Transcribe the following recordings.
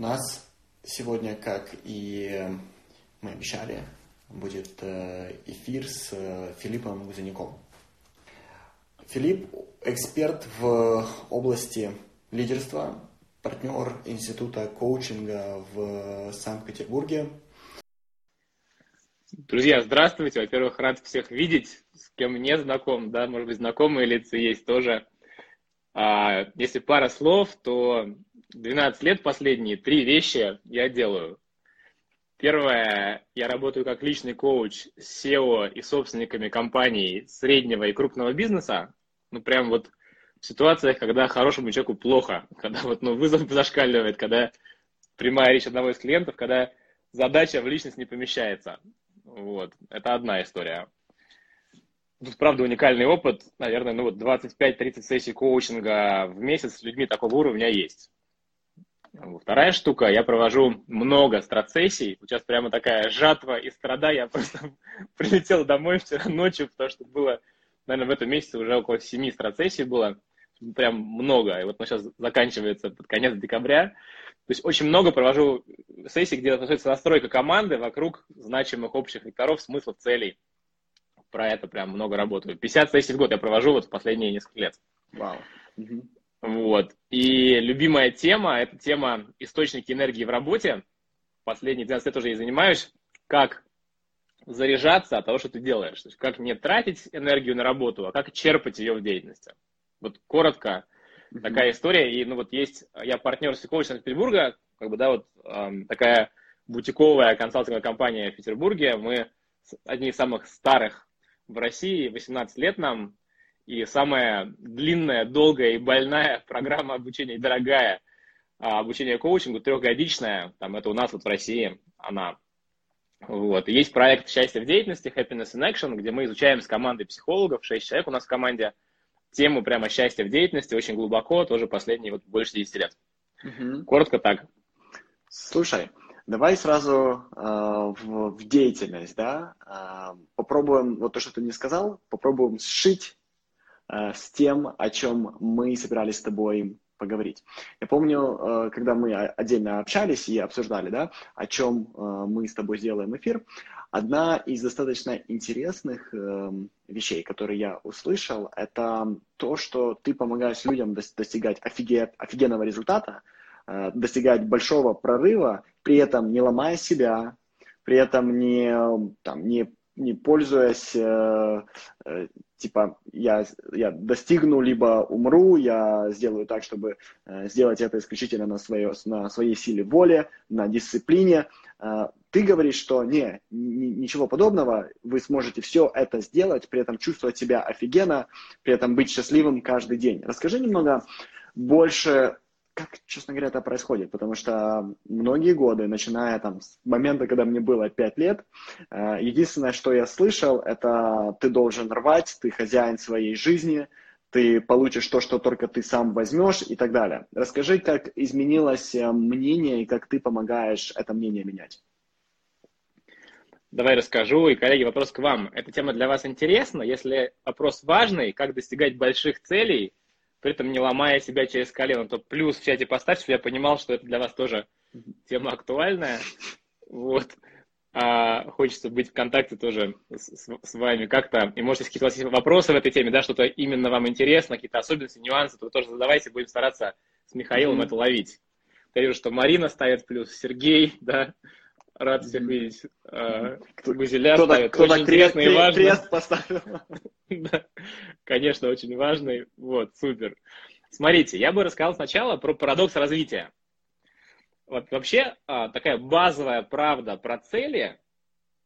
Нас сегодня, как и мы обещали, будет э, эфир с э, Филиппом Гузеняком. Филипп – эксперт в области лидерства, партнер Института коучинга в Санкт-Петербурге. Друзья, здравствуйте. Во-первых, рад всех видеть, с кем не знаком, да, может быть, знакомые лица есть тоже. А, если пара слов, то 12 лет последние, три вещи я делаю. Первое, я работаю как личный коуч с SEO и собственниками компаний среднего и крупного бизнеса. Ну, прям вот в ситуациях, когда хорошему человеку плохо, когда вот, ну, вызов зашкаливает, когда прямая речь одного из клиентов, когда задача в личность не помещается. Вот, это одна история. Тут, правда, уникальный опыт. Наверное, ну вот 25-30 сессий коучинга в месяц с людьми такого уровня есть. Вторая штука, я провожу много страцессий. Сейчас прямо такая жатва и страда. Я просто прилетел домой вчера ночью, потому что было, наверное, в этом месяце уже около семи страцессий было. Прям много. И вот мы сейчас заканчивается под конец декабря. То есть очень много провожу сессий, где происходит настройка команды вокруг значимых общих векторов, смыслов, целей. Про это прям много работаю. 50 сессий в год я провожу вот в последние несколько лет. Вау. Угу. Вот. И любимая тема – это тема источники энергии в работе. Последние 12 лет уже и занимаюсь. Как заряжаться от того, что ты делаешь. То есть как не тратить энергию на работу, а как черпать ее в деятельности. Вот коротко mm-hmm. такая история. И ну вот есть, я партнер с коуч Санкт-Петербурга, как бы, да, вот эм, такая бутиковая консалтинговая компания в Петербурге. Мы одни из самых старых в России, 18 лет нам, и самая длинная, долгая и больная программа обучения, дорогая, а, обучение коучингу, трехгодичная, там это у нас вот в России, она. Вот. И есть проект «Счастье в деятельности», Happiness in Action, где мы изучаем с командой психологов, 6 человек у нас в команде, тему прямо счастья в деятельности очень глубоко, тоже последние вот больше 10 лет. Угу. Коротко так. Слушай, давай сразу э, в, в деятельность, да, э, попробуем, вот то, что ты мне сказал, попробуем сшить с тем, о чем мы собирались с тобой поговорить. Я помню, э, когда мы отдельно общались и обсуждали, да, о чем э, мы с тобой сделаем эфир, одна из достаточно интересных вещей, которые я услышал, это то, что ты помогаешь людям достигать офиге... офигенного результата, достигать большого прорыва, при этом не ломая себя, при этом не, там, не не пользуясь, э, э, типа, я, я достигну, либо умру, я сделаю так, чтобы э, сделать это исключительно на, свое, на своей силе воли, на дисциплине. Э, ты говоришь, что не, ничего подобного, вы сможете все это сделать, при этом чувствовать себя офигенно, при этом быть счастливым каждый день. Расскажи немного больше как, честно говоря, это происходит, потому что многие годы, начиная там с момента, когда мне было 5 лет, э, единственное, что я слышал, это ты должен рвать, ты хозяин своей жизни, ты получишь то, что только ты сам возьмешь и так далее. Расскажи, как изменилось э, мнение и как ты помогаешь это мнение менять. Давай расскажу. И, коллеги, вопрос к вам. Эта тема для вас интересна? Если вопрос важный, как достигать больших целей – при этом не ломая себя через колено, то плюс в чате поставь, чтобы я понимал, что это для вас тоже тема актуальная. Вот. А, хочется быть в контакте тоже с, с вами как-то. И может, если какие-то у вас есть вопросы в этой теме, да, что-то именно вам интересно, какие-то особенности, нюансы, то вы тоже задавайте, будем стараться с Михаилом mm-hmm. это ловить. Я вижу, что Марина ставит плюс, Сергей, да, рад всех видеть. Mm-hmm. Гузеля ставит. Кто очень интересно и важно. Крест поставил. да, конечно, очень важный. Вот, супер. Смотрите, я бы рассказал сначала про парадокс развития. Вот вообще а, такая базовая правда про цели,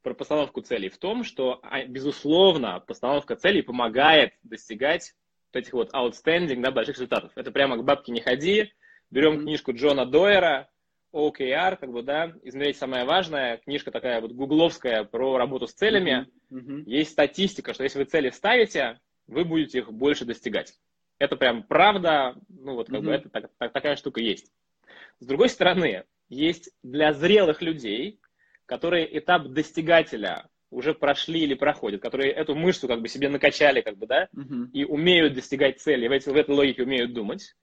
про постановку целей в том, что, а, безусловно, постановка целей помогает достигать вот этих вот outstanding, да, больших результатов. Это прямо к бабке не ходи. Берем книжку Джона Дойера, OKR, как бы, да, измерять самое важное, книжка такая вот гугловская про работу с целями. Uh-huh. Uh-huh. Есть статистика, что если вы цели ставите, вы будете их больше достигать. Это прям правда, ну вот как uh-huh. бы это так, так, такая штука есть. С другой стороны, есть для зрелых людей, которые этап достигателя уже прошли или проходят, которые эту мышцу как бы себе накачали, как бы, да, uh-huh. и умеют достигать цели, в, этой, в этой логике умеют думать,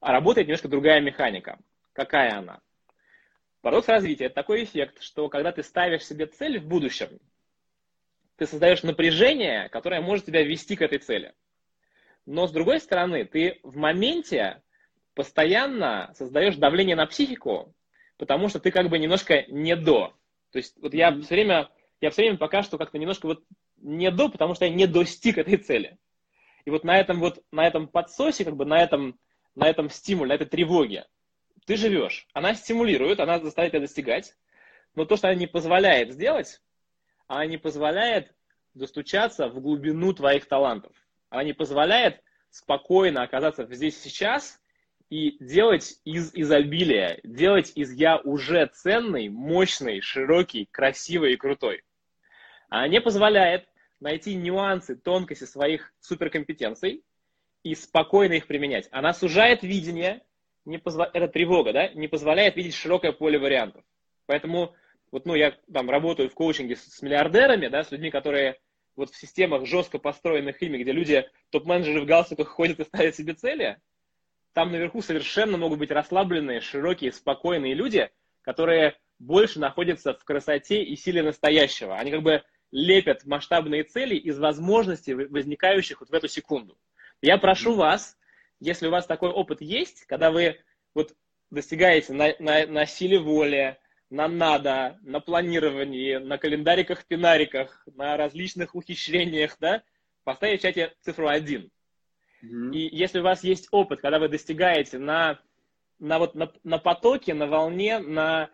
а работает немножко другая механика. Какая она? Парадокс развития – это такой эффект, что когда ты ставишь себе цель в будущем, ты создаешь напряжение, которое может тебя вести к этой цели. Но с другой стороны, ты в моменте постоянно создаешь давление на психику, потому что ты как бы немножко не до. То есть вот я все время, я все время пока что как-то немножко вот не до, потому что я не достиг этой цели. И вот на этом вот, на этом подсосе, как бы на этом, на этом стимуле, на этой тревоге ты живешь. Она стимулирует, она заставит тебя достигать, но то, что она не позволяет сделать, она не позволяет достучаться в глубину твоих талантов. Она не позволяет спокойно оказаться здесь сейчас и делать из изобилия, делать из я уже ценный, мощный, широкий, красивый и крутой. Она не позволяет найти нюансы, тонкости своих суперкомпетенций и спокойно их применять. Она сужает видение, не позв... это тревога, да, не позволяет видеть широкое поле вариантов. Поэтому вот, ну, я там работаю в коучинге с, с миллиардерами, да, с людьми, которые вот в системах жестко построенных ими, где люди, топ-менеджеры в галстуках ходят и ставят себе цели, там наверху совершенно могут быть расслабленные, широкие, спокойные люди, которые больше находятся в красоте и силе настоящего. Они как бы лепят масштабные цели из возможностей, возникающих вот в эту секунду. Я прошу вас, если у вас такой опыт есть, когда вы вот достигаете на, на, на силе воли, на надо, на планировании, на календариках-пинариках, на различных ухищрениях, да, поставить в чате цифру 1. Mm-hmm. И если у вас есть опыт, когда вы достигаете на, на, вот, на, на потоке, на волне, на,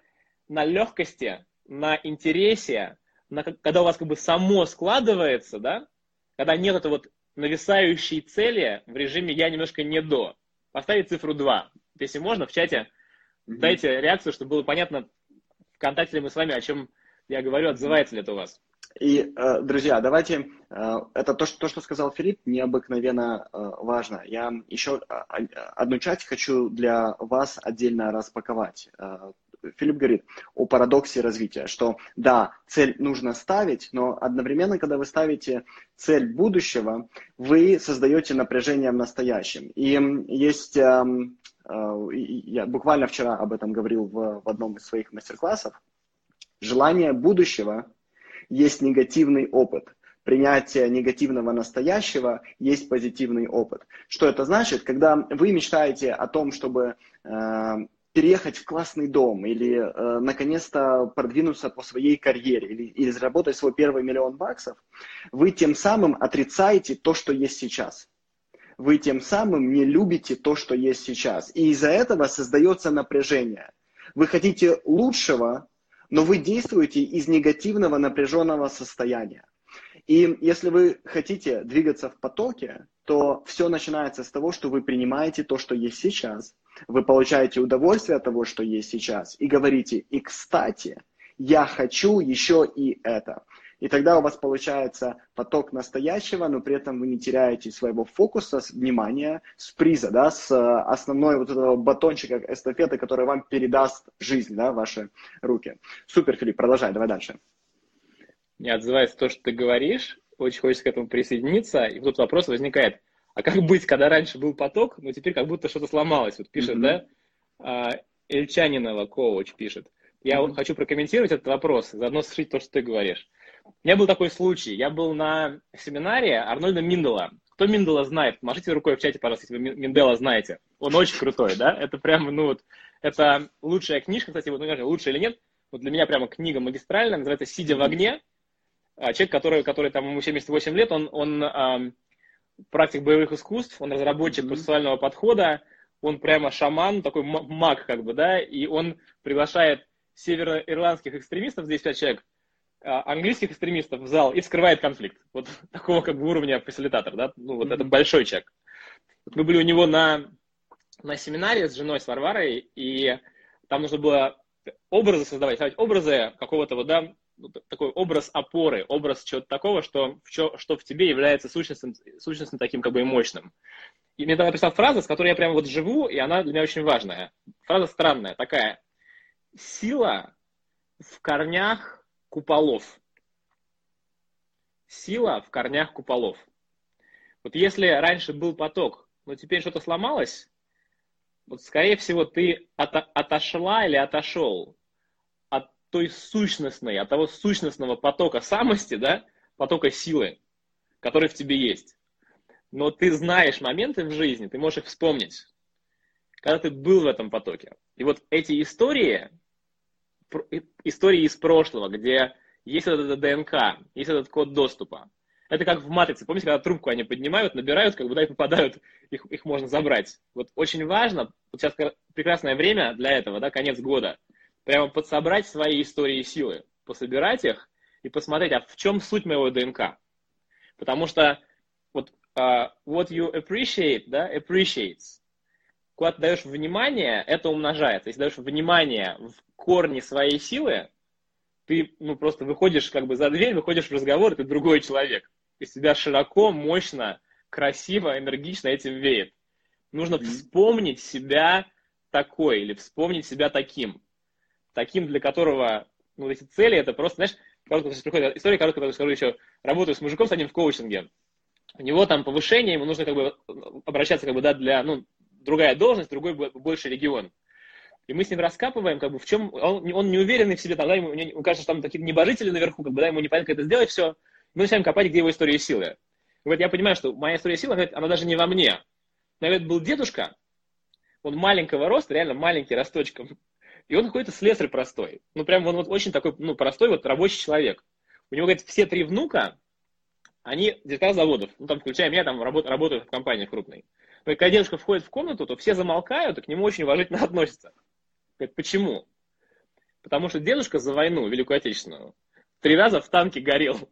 на легкости, на интересе, на, когда у вас как бы само складывается, да, когда нет этой вот нависающей цели в режиме «я немножко не до», поставить цифру 2. Если можно, в чате mm-hmm. дайте реакцию, чтобы было понятно, ВКонтакте ли мы с вами, о чем я говорю, отзывается ли это у вас. И, э, друзья, давайте, э, это то, что, то, что сказал Филипп, необыкновенно э, важно. Я еще одну часть хочу для вас отдельно распаковать. Филипп говорит о парадоксе развития, что да, цель нужно ставить, но одновременно, когда вы ставите цель будущего, вы создаете напряжение в настоящем. И есть эм, Э, я буквально вчера об этом говорил в, в одном из своих мастер-классов, желание будущего есть негативный опыт. Принятие негативного настоящего есть позитивный опыт. Что это значит? Когда вы мечтаете о том, чтобы э, переехать в классный дом или э, наконец-то продвинуться по своей карьере или, или заработать свой первый миллион баксов, вы тем самым отрицаете то, что есть сейчас вы тем самым не любите то, что есть сейчас. И из-за этого создается напряжение. Вы хотите лучшего, но вы действуете из негативного напряженного состояния. И если вы хотите двигаться в потоке, то все начинается с того, что вы принимаете то, что есть сейчас, вы получаете удовольствие от того, что есть сейчас, и говорите, и кстати, я хочу еще и это. И тогда у вас получается поток настоящего, но при этом вы не теряете своего фокуса, внимания, с приза, да, с э, основной вот этого батончика эстафеты, который вам передаст жизнь, да, ваши руки. Супер, Филипп, продолжай, давай дальше. Не отзываясь то, что ты говоришь, очень хочется к этому присоединиться, и тут вопрос возникает, а как быть, когда раньше был поток, но теперь как будто что-то сломалось, вот пишет, mm-hmm. да, а, Эльчанинова коуч пишет. Я mm-hmm. хочу прокомментировать этот вопрос, заодно сшить то, что ты говоришь. У меня был такой случай. Я был на семинаре Арнольда Миндела. Кто Миндела знает? Машите рукой в чате, пожалуйста, если вы Миндела знаете. Он очень крутой, да? Это прямо, ну вот, это лучшая книжка, кстати, вот, ну, лучшая или нет. Вот для меня прямо книга магистральная, называется «Сидя в огне». А, человек, который, который там, ему 78 лет, он, он эм, практик боевых искусств, он разработчик процессуального подхода, он прямо шаман, такой маг, как бы, да, и он приглашает североирландских экстремистов, здесь 5 человек, а, английских экстремистов в зал и вскрывает конфликт. Вот такого как бы уровня фасилитатор, да? Ну, вот mm-hmm. это большой человек. Мы были у него на, на семинаре с женой, с Варварой, и там нужно было образы создавать, создавать образы какого-то вот, да, такой образ опоры, образ чего-то такого, что, что в тебе является сущностным, сущностным таким как бы и мощным. И мне тогда пришла фраза, с которой я прямо вот живу, и она для меня очень важная. Фраза странная, такая. Сила в корнях куполов. Сила в корнях куполов. Вот если раньше был поток, но теперь что-то сломалось, вот скорее всего ты от, отошла или отошел той сущностной, от того сущностного потока самости, да, потока силы, который в тебе есть. Но ты знаешь моменты в жизни, ты можешь их вспомнить, когда ты был в этом потоке. И вот эти истории, истории из прошлого, где есть вот это ДНК, есть этот код доступа. Это как в матрице. Помните, когда трубку они поднимают, набирают, как бы, да, и попадают, их, их можно забрать. Вот очень важно, вот сейчас прекрасное время для этого, да, конец года, прямо подсобрать свои истории и силы, пособирать их и посмотреть, а в чем суть моего ДНК. Потому что вот uh, what you appreciate, да, appreciates. Куда ты даешь внимание, это умножается. Если даешь внимание в корне своей силы, ты ну, просто выходишь как бы за дверь, выходишь в разговор, и ты другой человек. Из тебя широко, мощно, красиво, энергично этим веет. Нужно mm-hmm. вспомнить себя такой или вспомнить себя таким. Таким, для которого ну, эти цели, это просто, знаешь, сейчас приходит история короткая, которую скажу еще, работаю с мужиком с одним в коучинге. У него там повышение, ему нужно как бы обращаться как бы, да, для, ну, другая должность, другой больше регион. И мы с ним раскапываем, как бы, в чем он, он не уверенный в себе, там, да, ему, ему кажется, что там такие небожители наверху, как бы, да, ему непонятно, как это сделать, все. Мы начинаем копать, где его история силы. И вот я понимаю, что моя история силы, она даже не во мне. Но это был дедушка, он маленького роста, реально маленький росточком. И он какой-то слесарь простой. Ну, прям он вот очень такой, ну, простой вот рабочий человек. У него, говорит, все три внука, они директора заводов. Ну, там, включая меня, там работ, работают в компании крупной. Но когда девушка входит в комнату, то все замолкают и к нему очень уважительно относятся. Говорит, почему? Потому что дедушка за войну, Великую Отечественную, три раза в танке горел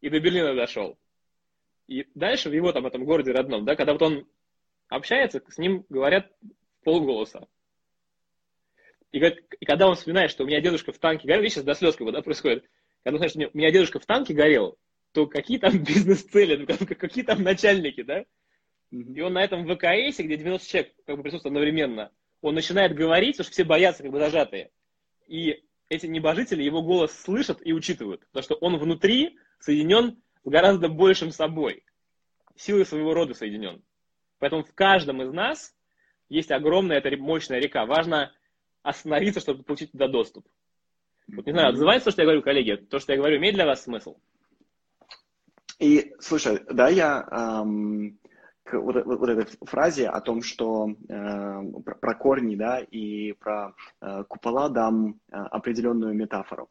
и до Берлина дошел. И дальше в его там этом городе родном, да, когда вот он общается, с ним говорят полголоса. И, и когда он вспоминает, что у меня дедушка в танке горел, видишь, сейчас до слез как бы, да, происходит. Когда он знает, что у меня дедушка в танке горел, то какие там бизнес-цели, ну, какие там начальники, да? И он на этом ВКС, где 90 человек как бы присутствует одновременно, он начинает говорить, потому что все боятся, как бы зажатые. И эти небожители его голос слышат и учитывают, потому что он внутри соединен с гораздо большим собой, силой своего рода соединен. Поэтому в каждом из нас есть огромная эта мощная река. Важно остановиться, чтобы получить туда доступ. Вот не знаю, отзывается то, что я говорю, коллеги? То, что я говорю, имеет для вас смысл? И, слушай, да, я эм, к вот, вот, вот этой фразе о том, что э, про, про корни, да, и про э, купола дам э, определенную метафору.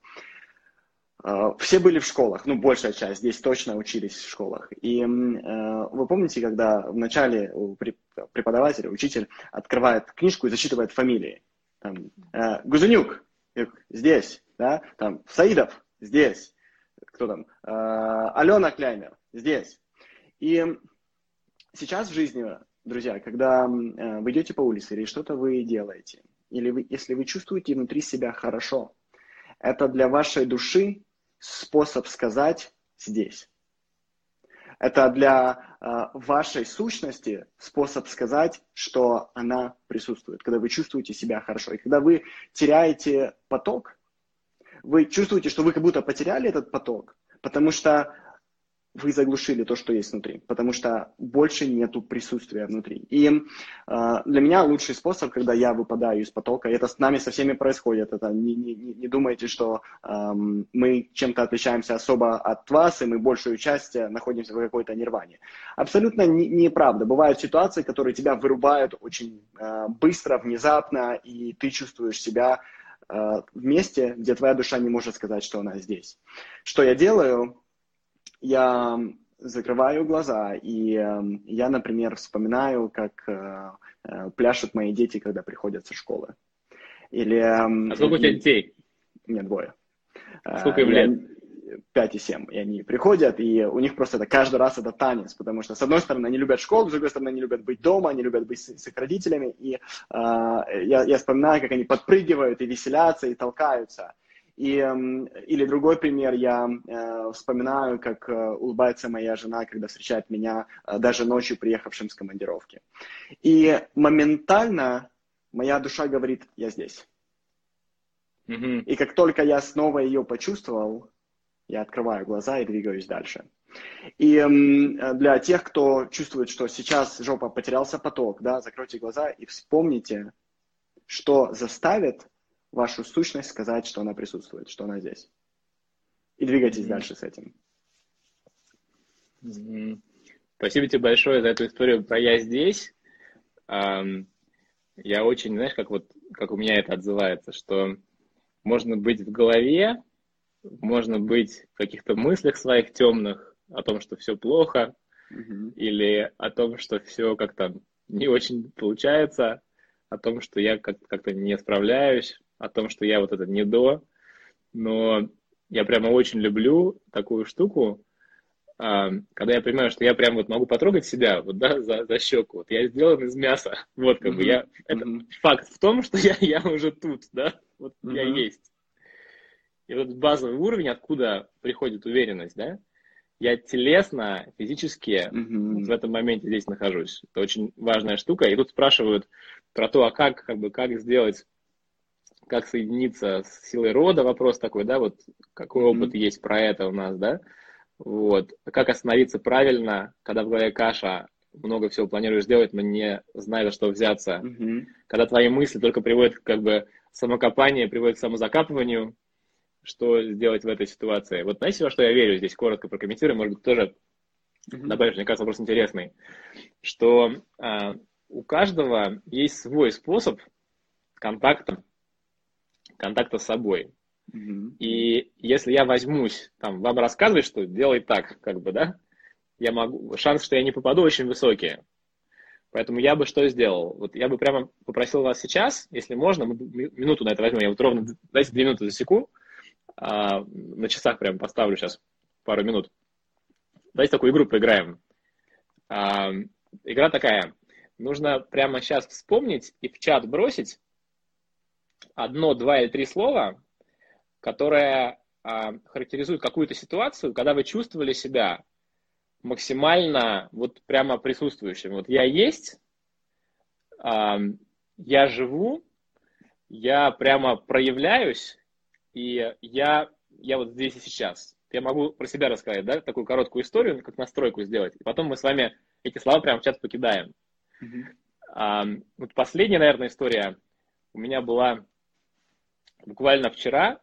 Э, все были в школах, ну, большая часть здесь точно учились в школах. И э, вы помните, когда вначале преподаватель, учитель открывает книжку и зачитывает фамилии? Там, э, Гузенюк, здесь, да, там, Саидов, здесь, кто там, э, Алена Кляйнер, здесь. И сейчас в жизни, друзья, когда э, вы идете по улице или что-то вы делаете, или вы, если вы чувствуете внутри себя хорошо, это для вашей души способ сказать здесь. Это для э, вашей сущности способ сказать, что она присутствует, когда вы чувствуете себя хорошо. И когда вы теряете поток, вы чувствуете, что вы как будто потеряли этот поток, потому что вы заглушили то, что есть внутри, потому что больше нету присутствия внутри. И э, для меня лучший способ, когда я выпадаю из потока, это с нами со всеми происходит, это не, не, не думайте, что э, мы чем-то отличаемся особо от вас, и мы большую часть находимся в какой-то нирване. Абсолютно не, неправда. Бывают ситуации, которые тебя вырубают очень э, быстро, внезапно, и ты чувствуешь себя э, в месте, где твоя душа не может сказать, что она здесь. Что я делаю? Я закрываю глаза, и э, я, например, вспоминаю, как э, э, пляшут мои дети, когда приходят со школы. Или, э, а сколько у тебя детей? Нет, двое. Сколько им лет? 5 и 7. И они приходят, и у них просто это каждый раз это танец, потому что, с одной стороны, они любят школу, с другой стороны, они любят быть дома, они любят быть с, с их родителями. И э, я, я вспоминаю, как они подпрыгивают и веселятся, и толкаются. И, эм, или другой пример, я э, вспоминаю, как э, улыбается моя жена, когда встречает меня э, даже ночью, приехавшим с командировки. И моментально моя душа говорит, я здесь. Mm-hmm. И как только я снова ее почувствовал, я открываю глаза и двигаюсь дальше. И э, для тех, кто чувствует, что сейчас жопа потерялся поток, да, закройте глаза и вспомните, что заставит вашу сущность сказать, что она присутствует, что она здесь. И двигайтесь mm-hmm. дальше с этим. Mm-hmm. Спасибо тебе большое за эту историю про «я здесь». Я очень, знаешь, как вот, как у меня это отзывается, что можно быть в голове, можно быть в каких-то мыслях своих темных о том, что все плохо, mm-hmm. или о том, что все как-то не очень получается, о том, что я как- как-то не справляюсь, о том, что я вот это не до. Но я прямо очень люблю такую штуку, а, когда я понимаю, что я прям вот могу потрогать себя вот, да, за, за щеку. Вот я сделан из мяса. Вот как mm-hmm. бы я... Это mm-hmm. факт в том, что я, я уже тут, да, вот mm-hmm. я есть. И вот базовый уровень, откуда приходит уверенность, да, я телесно, физически mm-hmm. в этом моменте здесь нахожусь. Это очень важная штука. И тут спрашивают про то, а как, как бы, как сделать, как соединиться с силой рода, вопрос такой, да, вот какой mm-hmm. опыт есть про это у нас, да, вот, как остановиться правильно, когда в голове каша, много всего планируешь сделать, но не знаешь, за что взяться, mm-hmm. когда твои мысли только приводят как бы самокопание, приводят к самозакапыванию, что сделать в этой ситуации. Вот знаете, во что я верю здесь, коротко прокомментирую, может быть, тоже mm-hmm. добавишь, мне кажется, вопрос интересный, что а, у каждого есть свой способ контакта, контакта с собой. Mm-hmm. И если я возьмусь, там, вам рассказывать, что делай так, как бы, да, я могу, шанс, что я не попаду, очень высокий. Поэтому я бы что сделал? Вот я бы прямо попросил вас сейчас, если можно, мы минуту на это возьмем, я вот ровно, дайте две минуты засеку, а, на часах прям поставлю сейчас пару минут. Давайте такую игру поиграем. А, игра такая. Нужно прямо сейчас вспомнить и в чат бросить одно, два или три слова, которое а, характеризует какую-то ситуацию, когда вы чувствовали себя максимально вот прямо присутствующим. Вот я есть, а, я живу, я прямо проявляюсь, и я, я вот здесь и сейчас. Я могу про себя рассказать, да, такую короткую историю, как настройку сделать. И потом мы с вами эти слова прямо в чат покидаем. Mm-hmm. А, вот последняя, наверное, история у меня была буквально вчера.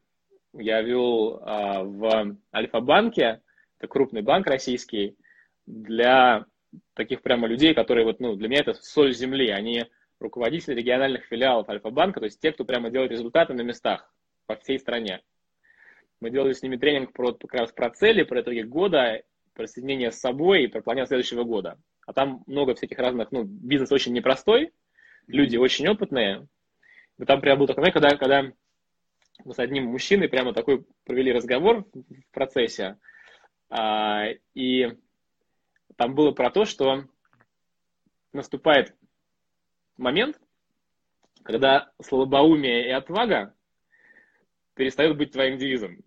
Я вел а, в Альфа-банке, это крупный банк российский, для таких прямо людей, которые вот, ну, для меня это соль земли. Они руководители региональных филиалов Альфа-банка, то есть те, кто прямо делает результаты на местах по всей стране. Мы делали с ними тренинг про, как раз про цели, про итоги года, про соединение с собой и про планирование следующего года. А там много всяких разных, ну, бизнес очень непростой, люди очень опытные. И там прямо был такой момент, когда, когда мы с одним мужчиной прямо такой провели разговор в процессе, а, и там было про то, что наступает момент, когда слабоумие и отвага перестает быть твоим девизом.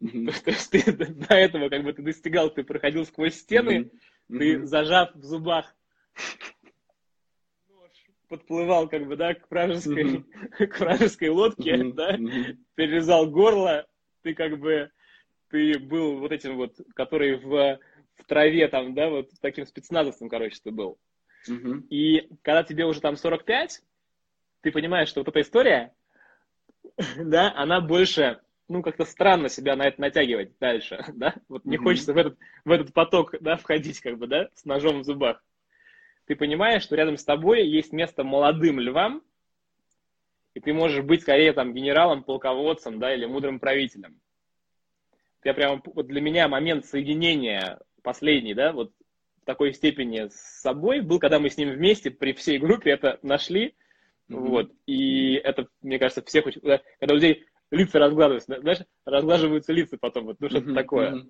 Mm-hmm. То есть ты до этого как бы ты достигал, ты проходил сквозь стены, mm-hmm. ты зажав в зубах подплывал как бы, да, к вражеской, mm-hmm. к вражеской лодке, mm-hmm. да, mm-hmm. перерезал горло, ты как бы, ты был вот этим вот, который в, в траве там, да, вот таким спецназовцем, короче, ты был. Mm-hmm. И когда тебе уже там 45, ты понимаешь, что вот эта история, да, она больше, ну, как-то странно себя на это натягивать дальше, да, вот не mm-hmm. хочется в этот, в этот поток, да, входить, как бы, да, с ножом в зубах. Ты понимаешь, что рядом с тобой есть место молодым львам, и ты можешь быть скорее там генералом, полководцем, да, или мудрым правителем. Я прямо, вот для меня момент соединения последний, да, вот в такой степени с собой был, когда мы с ним вместе при всей группе это нашли, Mm-hmm. Вот. И это, мне кажется, всех очень... Когда у людей лица разглаживаются, знаешь, разглаживаются лица потом, вот, ну что-то mm-hmm. такое.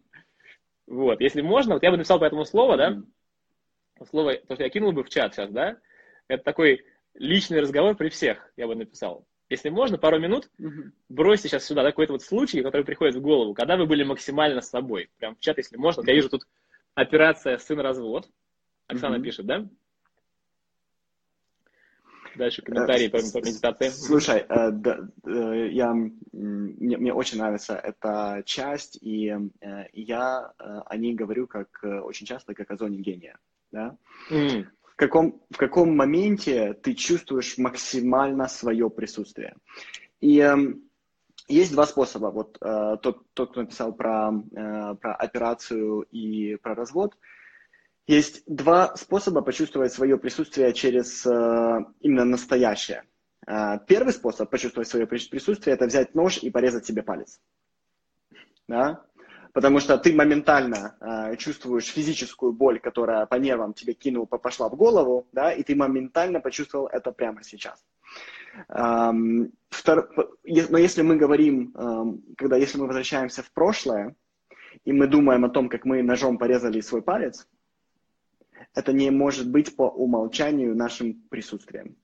Вот. Если можно, вот я бы написал по этому слову, да, mm-hmm. Слово, то, что я кинул бы в чат сейчас, да, это такой личный разговор при всех, я бы написал. Если можно, пару минут, бросьте сейчас сюда какой-то вот случай, который приходит в голову, когда вы были максимально с собой. Прям в чат, если можно. Я вижу тут операция «Сын-развод». Оксана mm-hmm. пишет, да? Дальше комментарии по, по медитации. Слушай, э, да, э, я, мне, мне очень нравится эта часть, и э, я о ней говорю как очень часто, как о зоне гения. Да? Mm. В, каком, в каком моменте ты чувствуешь максимально свое присутствие? И э, есть два способа. Вот э, тот, тот, кто написал про, э, про операцию и про развод, есть два способа почувствовать свое присутствие через э, именно настоящее. Э, первый способ почувствовать свое присутствие – это взять нож и порезать себе палец. Да? Потому что ты моментально э, чувствуешь физическую боль, которая по нервам тебе кинул, пошла в голову, да, и ты моментально почувствовал это прямо сейчас. Эм, втор... Но если мы говорим, эм, когда если мы возвращаемся в прошлое, и мы думаем о том, как мы ножом порезали свой палец, это не может быть по умолчанию нашим присутствием.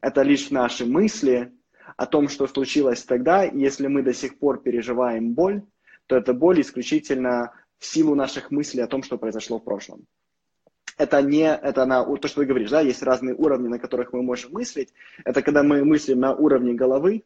Это лишь наши мысли о том, что случилось тогда, и если мы до сих пор переживаем боль, то эта боль исключительно в силу наших мыслей о том, что произошло в прошлом. Это не, это на, то, что ты говоришь, да, есть разные уровни, на которых мы можем мыслить. Это когда мы мыслим на уровне головы,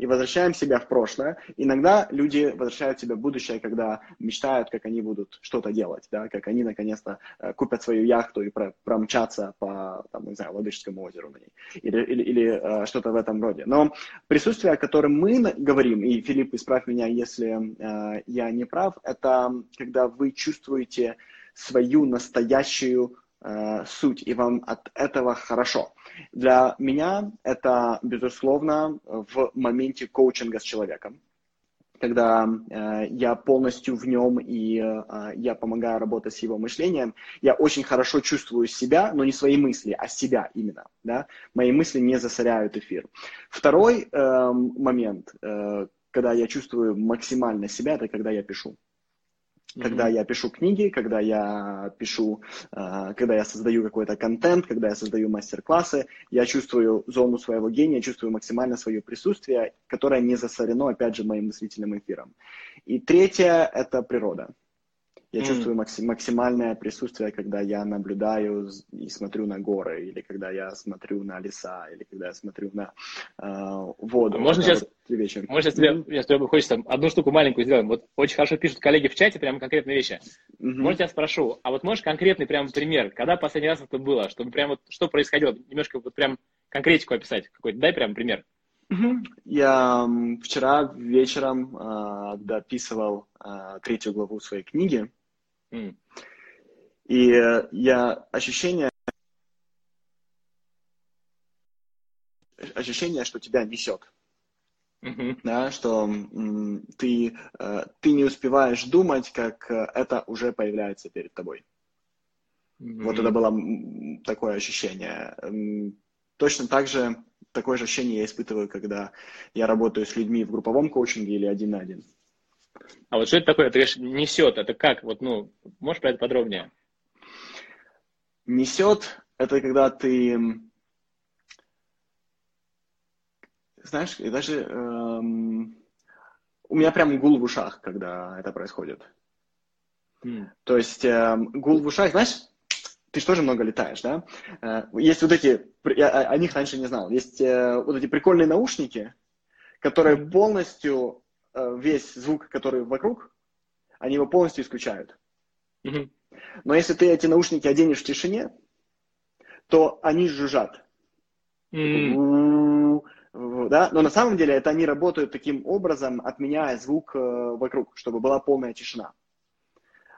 и возвращаем себя в прошлое. Иногда люди возвращают себя в будущее, когда мечтают, как они будут что-то делать, да, как они наконец-то э, купят свою яхту и промчатся по, там, не знаю, Ладожскому озеру на ней, или, или, или э, что-то в этом роде. Но присутствие, о котором мы говорим, и Филипп, исправь меня, если э, я не прав, это когда вы чувствуете свою настоящую э, суть, и вам от этого хорошо. Для меня это, безусловно, в моменте коучинга с человеком, когда э, я полностью в нем и э, я помогаю работать с его мышлением, я очень хорошо чувствую себя, но не свои мысли, а себя именно. Да? Мои мысли не засоряют эфир. Второй э, момент, э, когда я чувствую максимально себя, это когда я пишу. Когда mm-hmm. я пишу книги, когда я пишу, э, когда я создаю какой-то контент, когда я создаю мастер-классы, я чувствую зону своего гения, чувствую максимально свое присутствие, которое не засорено, опять же, моим мыслительным эфиром. И третье – это природа. Я mm. чувствую максим, максимальное присутствие, когда я наблюдаю и смотрю на горы, или когда я смотрю на леса, или когда я смотрю на э, воду. А можно сейчас, вот можно тебе, mm-hmm. если тебе хочется одну штуку маленькую сделаем. Вот очень хорошо пишут коллеги в чате прям конкретные вещи. Mm-hmm. Может, я спрошу, а вот можешь конкретный прям пример, когда последний раз это было, чтобы прям вот что происходило, немножко вот прям конкретику описать какой-то, дай прям пример. Я вчера вечером э, дописывал э, третью главу своей книги, и э, я ощущение, ощущение, что тебя несет. Mm-hmm. Да, что м, ты, э, ты не успеваешь думать, как э, это уже появляется перед тобой. Mm-hmm. Вот это было такое ощущение. Точно так же такое же ощущение я испытываю, когда я работаю с людьми в групповом коучинге или один на один. А вот что это такое? Ты говоришь, несет. Это как? Вот, ну, можешь про это подробнее? Несет – это когда ты, знаешь, даже эм, у меня прям гул в ушах, когда это происходит. Mm. То есть эм, гул в ушах, знаешь, ты же тоже много летаешь, да? Э, есть вот эти, я о них раньше не знал, есть э, вот эти прикольные наушники, которые полностью весь звук, который вокруг, они его полностью исключают. Mm-hmm. Но если ты эти наушники оденешь в тишине, то они жужжат. Mm-hmm. Да? Но на самом деле это они работают таким образом, отменяя звук э, вокруг, чтобы была полная тишина.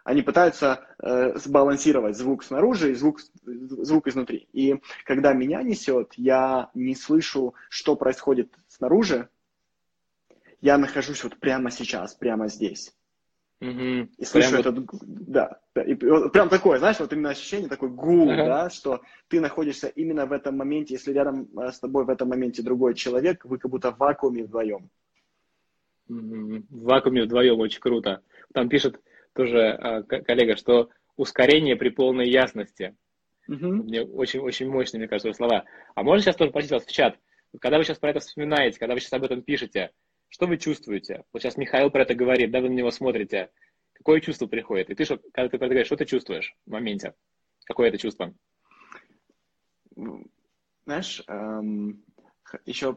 Они пытаются э, сбалансировать звук снаружи и звук, звук изнутри. И когда меня несет, я не слышу, что происходит снаружи, я нахожусь вот прямо сейчас, прямо здесь. Угу. И слышу прям этот, вот... да, да и, прям такое, знаешь, вот именно ощущение, такой гул, ага. да, что ты находишься именно в этом моменте, если рядом э, с тобой в этом моменте другой человек, вы как будто в вакууме вдвоем. В вакууме вдвоем, очень круто. Там пишет тоже э, коллега, что ускорение при полной ясности. Угу. Мне очень, очень мощные, мне кажется, слова. А можно сейчас тоже почитать в чат? Когда вы сейчас про это вспоминаете, когда вы сейчас об этом пишете, что вы чувствуете? Вот сейчас Михаил про это говорит, да, вы на него смотрите. Какое чувство приходит? И ты, что, когда ты про это говоришь, что ты чувствуешь в моменте? Какое это чувство? Знаешь, эм, еще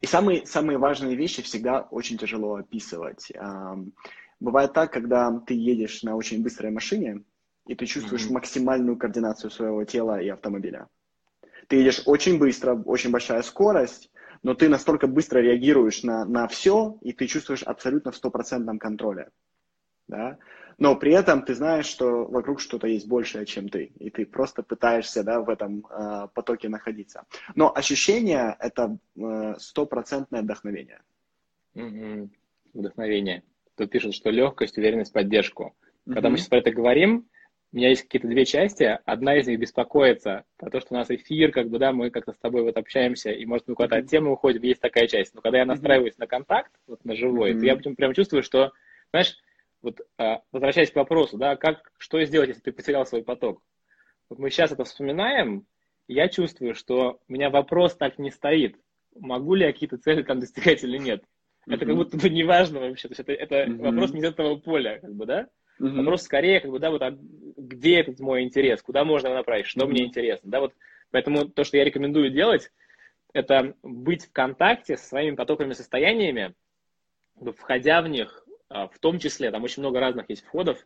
и самые, самые важные вещи всегда очень тяжело описывать. Эм, бывает так, когда ты едешь на очень быстрой машине, и ты чувствуешь mm-hmm. максимальную координацию своего тела и автомобиля. Ты едешь очень быстро, очень большая скорость, но ты настолько быстро реагируешь на, на все, и ты чувствуешь абсолютно в стопроцентном контроле. Да? Но при этом ты знаешь, что вокруг что-то есть большее, чем ты, и ты просто пытаешься да, в этом э, потоке находиться. Но ощущение – это э, стопроцентное вдохновение. Mm-hmm. Вдохновение. Тут пишут, что легкость, уверенность, поддержку. Когда mm-hmm. мы сейчас про это говорим, у меня есть какие-то две части. Одна из них беспокоится про то, что у нас эфир, как бы, да, мы как-то с тобой вот общаемся, и, может, мы куда-то от темы уходим, есть такая часть. Но когда я настраиваюсь mm-hmm. на контакт, вот на живой, mm-hmm. то я прям чувствую, что, знаешь, вот а, возвращаясь к вопросу, да, как, что сделать, если ты потерял свой поток? Вот мы сейчас это вспоминаем, я чувствую, что у меня вопрос так не стоит. Могу ли я какие-то цели там достигать или нет? Mm-hmm. Это как будто бы не важно вообще. То есть это, это mm-hmm. вопрос не из этого поля, как бы, да? Mm-hmm. Вопрос скорее, как бы, да, вот а где этот мой интерес, куда можно его направить, что mm-hmm. мне интересно, да, вот поэтому то, что я рекомендую делать, это быть в контакте со своими потоковыми состояниями, входя в них, а, в том числе, там очень много разных есть входов,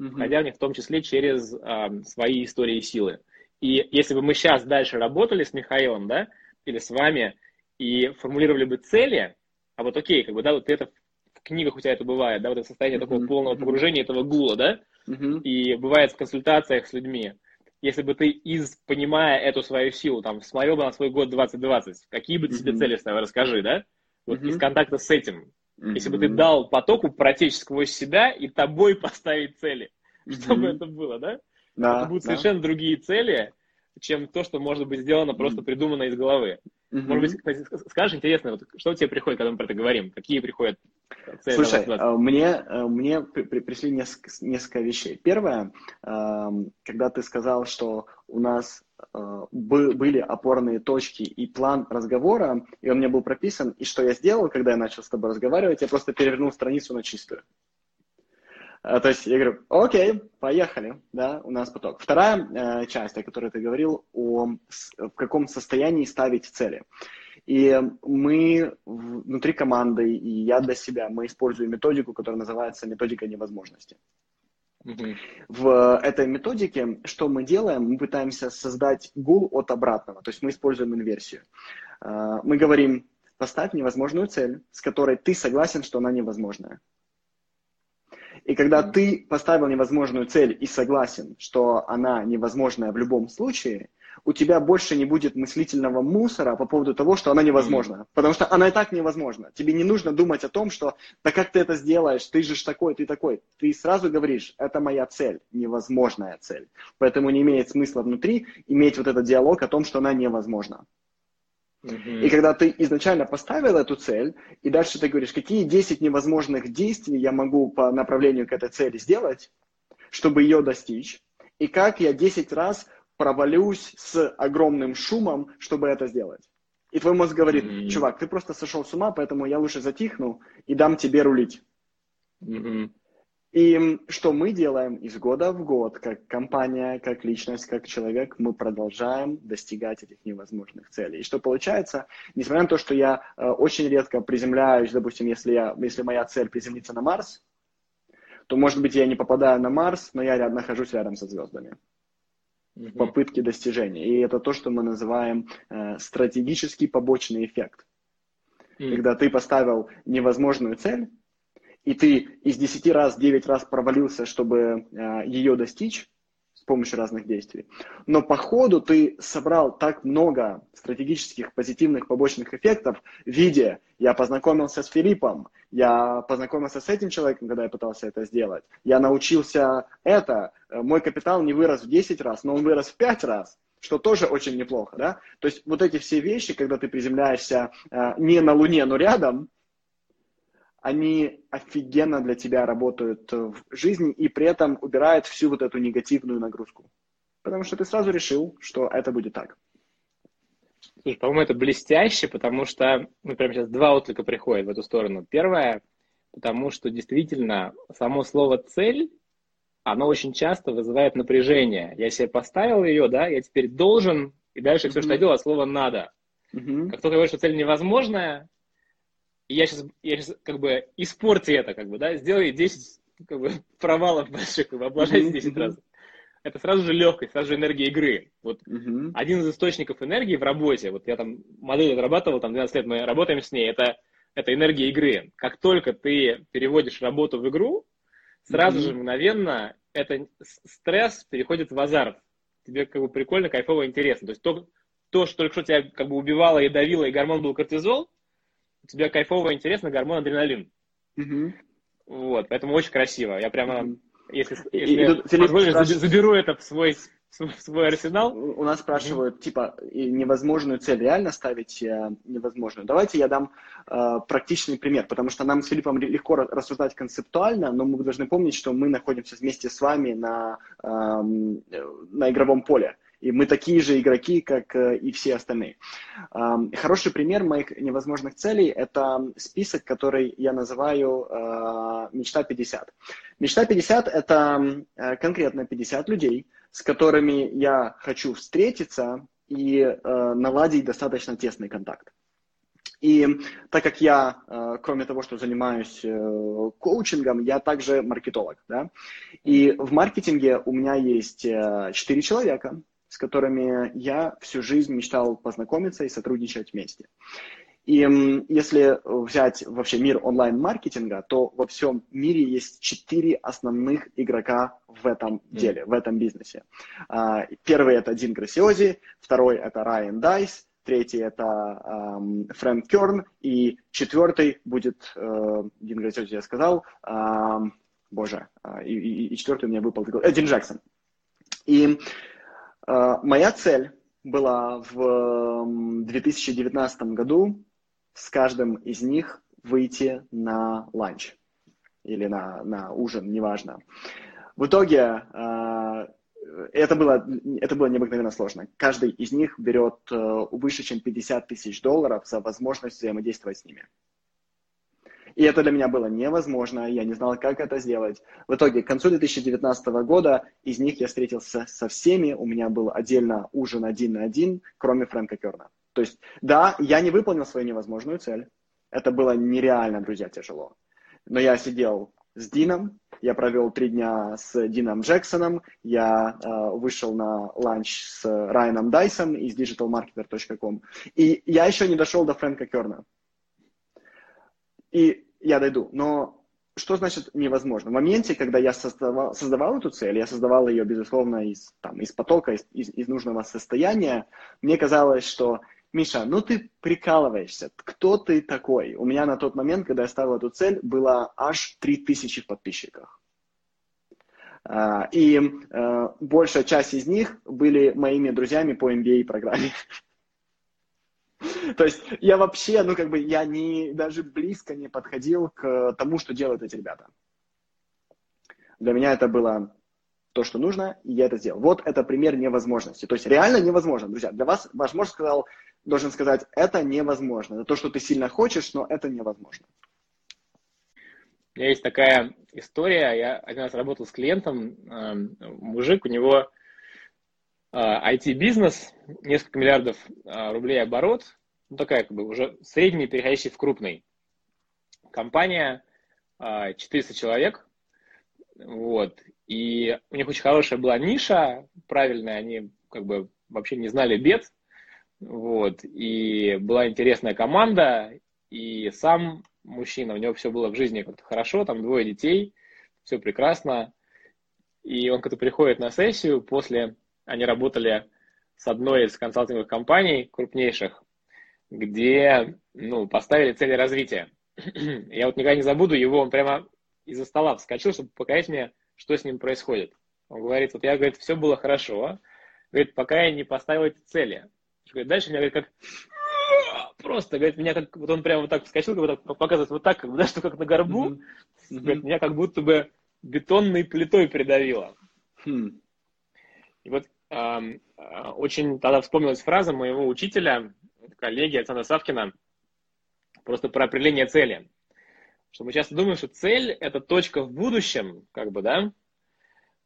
mm-hmm. входя в них в том числе через а, свои истории силы. И если бы мы сейчас дальше работали с Михаилом, да, или с вами, и формулировали бы цели, а вот окей, как бы, да, вот это книгах у тебя это бывает, да, вот это состояние mm-hmm. такого полного погружения, этого гула, да, mm-hmm. и бывает в консультациях с людьми. Если бы ты, из, понимая эту свою силу, там, смотрел бы на свой год 2020, какие бы ты mm-hmm. себе цели ставил, расскажи, да, вот mm-hmm. из контакта с этим. Mm-hmm. Если бы ты дал потоку протечь сквозь себя и тобой поставить цели, mm-hmm. чтобы это было, да? Да, это будут да. совершенно другие цели, чем то, что может быть сделано, просто придумано из головы. Mm-hmm. Может быть, кстати, скажешь, интересно, вот, что у тебя приходит, когда мы про это говорим? Какие приходят цели? Слушай, э, мне, э, мне пришли несколько, несколько вещей. Первое, эм, когда ты сказал, что у нас э, были опорные точки и план разговора, и он мне был прописан, и что я сделал, когда я начал с тобой разговаривать, я просто перевернул страницу на чистую. А, то есть я говорю, окей, поехали, да, у нас поток. Вторая э, часть, о которой ты говорил, о в каком состоянии ставить цели. И мы внутри команды, и я для себя, мы используем методику, которая называется методика невозможности. Mm-hmm. В этой методике что мы делаем? Мы пытаемся создать гул от обратного, то есть мы используем инверсию. Э, мы говорим, поставь невозможную цель, с которой ты согласен, что она невозможная. И когда ты поставил невозможную цель и согласен, что она невозможная в любом случае, у тебя больше не будет мыслительного мусора по поводу того, что она невозможна. Mm-hmm. Потому что она и так невозможна. Тебе не нужно думать о том, что да как ты это сделаешь, ты же такой, ты такой. Ты сразу говоришь, это моя цель, невозможная цель. Поэтому не имеет смысла внутри иметь вот этот диалог о том, что она невозможна. И когда ты изначально поставил эту цель, и дальше ты говоришь, какие 10 невозможных действий я могу по направлению к этой цели сделать, чтобы ее достичь, и как я 10 раз провалюсь с огромным шумом, чтобы это сделать. И твой мозг говорит, mm-hmm. чувак, ты просто сошел с ума, поэтому я лучше затихну и дам тебе рулить. Mm-hmm. И что мы делаем из года в год, как компания, как личность, как человек, мы продолжаем достигать этих невозможных целей. И что получается, несмотря на то, что я э, очень редко приземляюсь, допустим, если, я, если моя цель приземлиться на Марс, то, может быть, я не попадаю на Марс, но я ряд, нахожусь рядом со звездами в попытке достижения. И это то, что мы называем э, стратегический побочный эффект. Mm. Когда ты поставил невозможную цель, и ты из 10 раз 9 раз провалился, чтобы э, ее достичь с помощью разных действий, но по ходу ты собрал так много стратегических позитивных побочных эффектов в виде я познакомился с Филиппом, я познакомился с этим человеком, когда я пытался это сделать, я научился это, э, мой капитал не вырос в 10 раз, но он вырос в 5 раз, что тоже очень неплохо, да? То есть вот эти все вещи, когда ты приземляешься э, не на Луне, но рядом, они офигенно для тебя работают в жизни и при этом убирают всю вот эту негативную нагрузку. Потому что ты сразу решил, что это будет так. Слушай, по-моему, это блестяще, потому что, ну, прямо сейчас два отклика приходят в эту сторону. Первое, потому что действительно само слово «цель», оно очень часто вызывает напряжение. Я себе поставил ее, да, я теперь должен, и дальше mm-hmm. все, что я делаю, слово «надо». Mm-hmm. Как только я говорю, что цель невозможная, и я сейчас, я сейчас как бы испорти это, как бы, да, сделай 10 как бы, провалов больших, как бы, облажайся 10 раз. это сразу же легкость, сразу же энергия игры. Вот угу. один из источников энергии в работе, вот я там модель отрабатывал, там 12 лет мы работаем с ней, это, это энергия игры. Как только ты переводишь работу в игру, сразу угу. же мгновенно это стресс переходит в азарт. Тебе как бы прикольно, кайфово, интересно. То есть то, то, что только что тебя как бы убивало и давило, и гормон был кортизол, у тебя кайфово, интересно, гормон адреналин. Угу. Вот, поэтому очень красиво. Я прямо угу. Если, если и, тут, позволишь, спрашивает... заберу это в свой, в свой арсенал. У нас спрашивают, mm-hmm. типа, невозможную цель реально ставить э, невозможную. Давайте я дам э, практичный пример, потому что нам с Филиппом легко рассуждать концептуально, но мы должны помнить, что мы находимся вместе с вами на, э, на игровом поле. И мы такие же игроки, как э, и все остальные. Хороший пример моих невозможных целей – это список, который я называю э, «Мечта 50». Мечта 50 – это э, конкретно 50 людей, с которыми я хочу встретиться и наладить достаточно тесный контакт. И так как я, кроме того, что занимаюсь коучингом, я также маркетолог. Да? И в маркетинге у меня есть 4 человека, с которыми я всю жизнь мечтал познакомиться и сотрудничать вместе. И если взять вообще мир онлайн-маркетинга, то во всем мире есть четыре основных игрока в этом деле, в этом бизнесе. А, первый это Дин Грасиози, второй это Райан Дайс, третий это эм, Фрэнк Керн, и четвертый будет, э, Дин Грасиози я сказал, э, боже, э, и, и, и четвертый у меня выпал, э, Дин Джексон. И моя цель была в 2019 году с каждым из них выйти на ланч или на, на ужин, неважно. В итоге а, это было, это было необыкновенно сложно. Каждый из них берет э, выше, чем 50 тысяч долларов за возможность взаимодействовать с ними. И это для меня было невозможно, я не знал, как это сделать. В итоге, к концу 2019 года из них я встретился со всеми, у меня был отдельно ужин один на один, кроме Фрэнка Керна. То есть, да, я не выполнил свою невозможную цель. Это было нереально, друзья, тяжело. Но я сидел с Дином, я провел три дня с Дином Джексоном, я э, вышел на ланч с Райаном Дайсом из digitalmarketer.com, и я еще не дошел до Фрэнка Керна. И я дойду. Но что значит невозможно? В моменте, когда я создавал, создавал эту цель, я создавал ее, безусловно, из, там, из потока, из, из, из нужного состояния, мне казалось, что Миша, ну ты прикалываешься, кто ты такой? У меня на тот момент, когда я ставил эту цель, было аж 3000 в подписчиках. А, и э, большая часть из них были моими друзьями по MBA-программе. То есть я вообще, ну как бы, я не, даже близко не подходил к тому, что делают эти ребята. Для меня это было то, что нужно, и я это сделал. Вот это пример невозможности. То есть реально невозможно, друзья. Для вас ваш мозг сказал, должен сказать, это невозможно. Это то, что ты сильно хочешь, но это невозможно. У меня есть такая история. Я один раз работал с клиентом, эм, мужик, у него IT-бизнес, а, несколько миллиардов а, рублей оборот, ну такая как бы уже средний, переходящий в крупный. Компания 400 а, человек, вот, и у них очень хорошая была ниша, правильная, они как бы вообще не знали бед, вот, и была интересная команда, и сам мужчина, у него все было в жизни как-то хорошо, там двое детей, все прекрасно, и он когда приходит на сессию после они работали с одной из консалтинговых компаний крупнейших, где ну, поставили цели развития. Я вот никогда не забуду его, он прямо из-за стола вскочил, чтобы показать мне, что с ним происходит. Он говорит, вот я, говорит, все было хорошо, говорит, пока я не поставил эти цели. Говорит, дальше меня, говорит, как просто, говорит, меня как, вот он прямо вот так вскочил, вот так, показывает вот так, как бы, да, что как на горбу, mm-hmm. говорит, меня как будто бы бетонной плитой придавило. Mm. И вот очень тогда вспомнилась фраза моего учителя, коллеги Александра Савкина, просто про определение цели. Что мы часто думаем, что цель – это точка в будущем, как бы, да?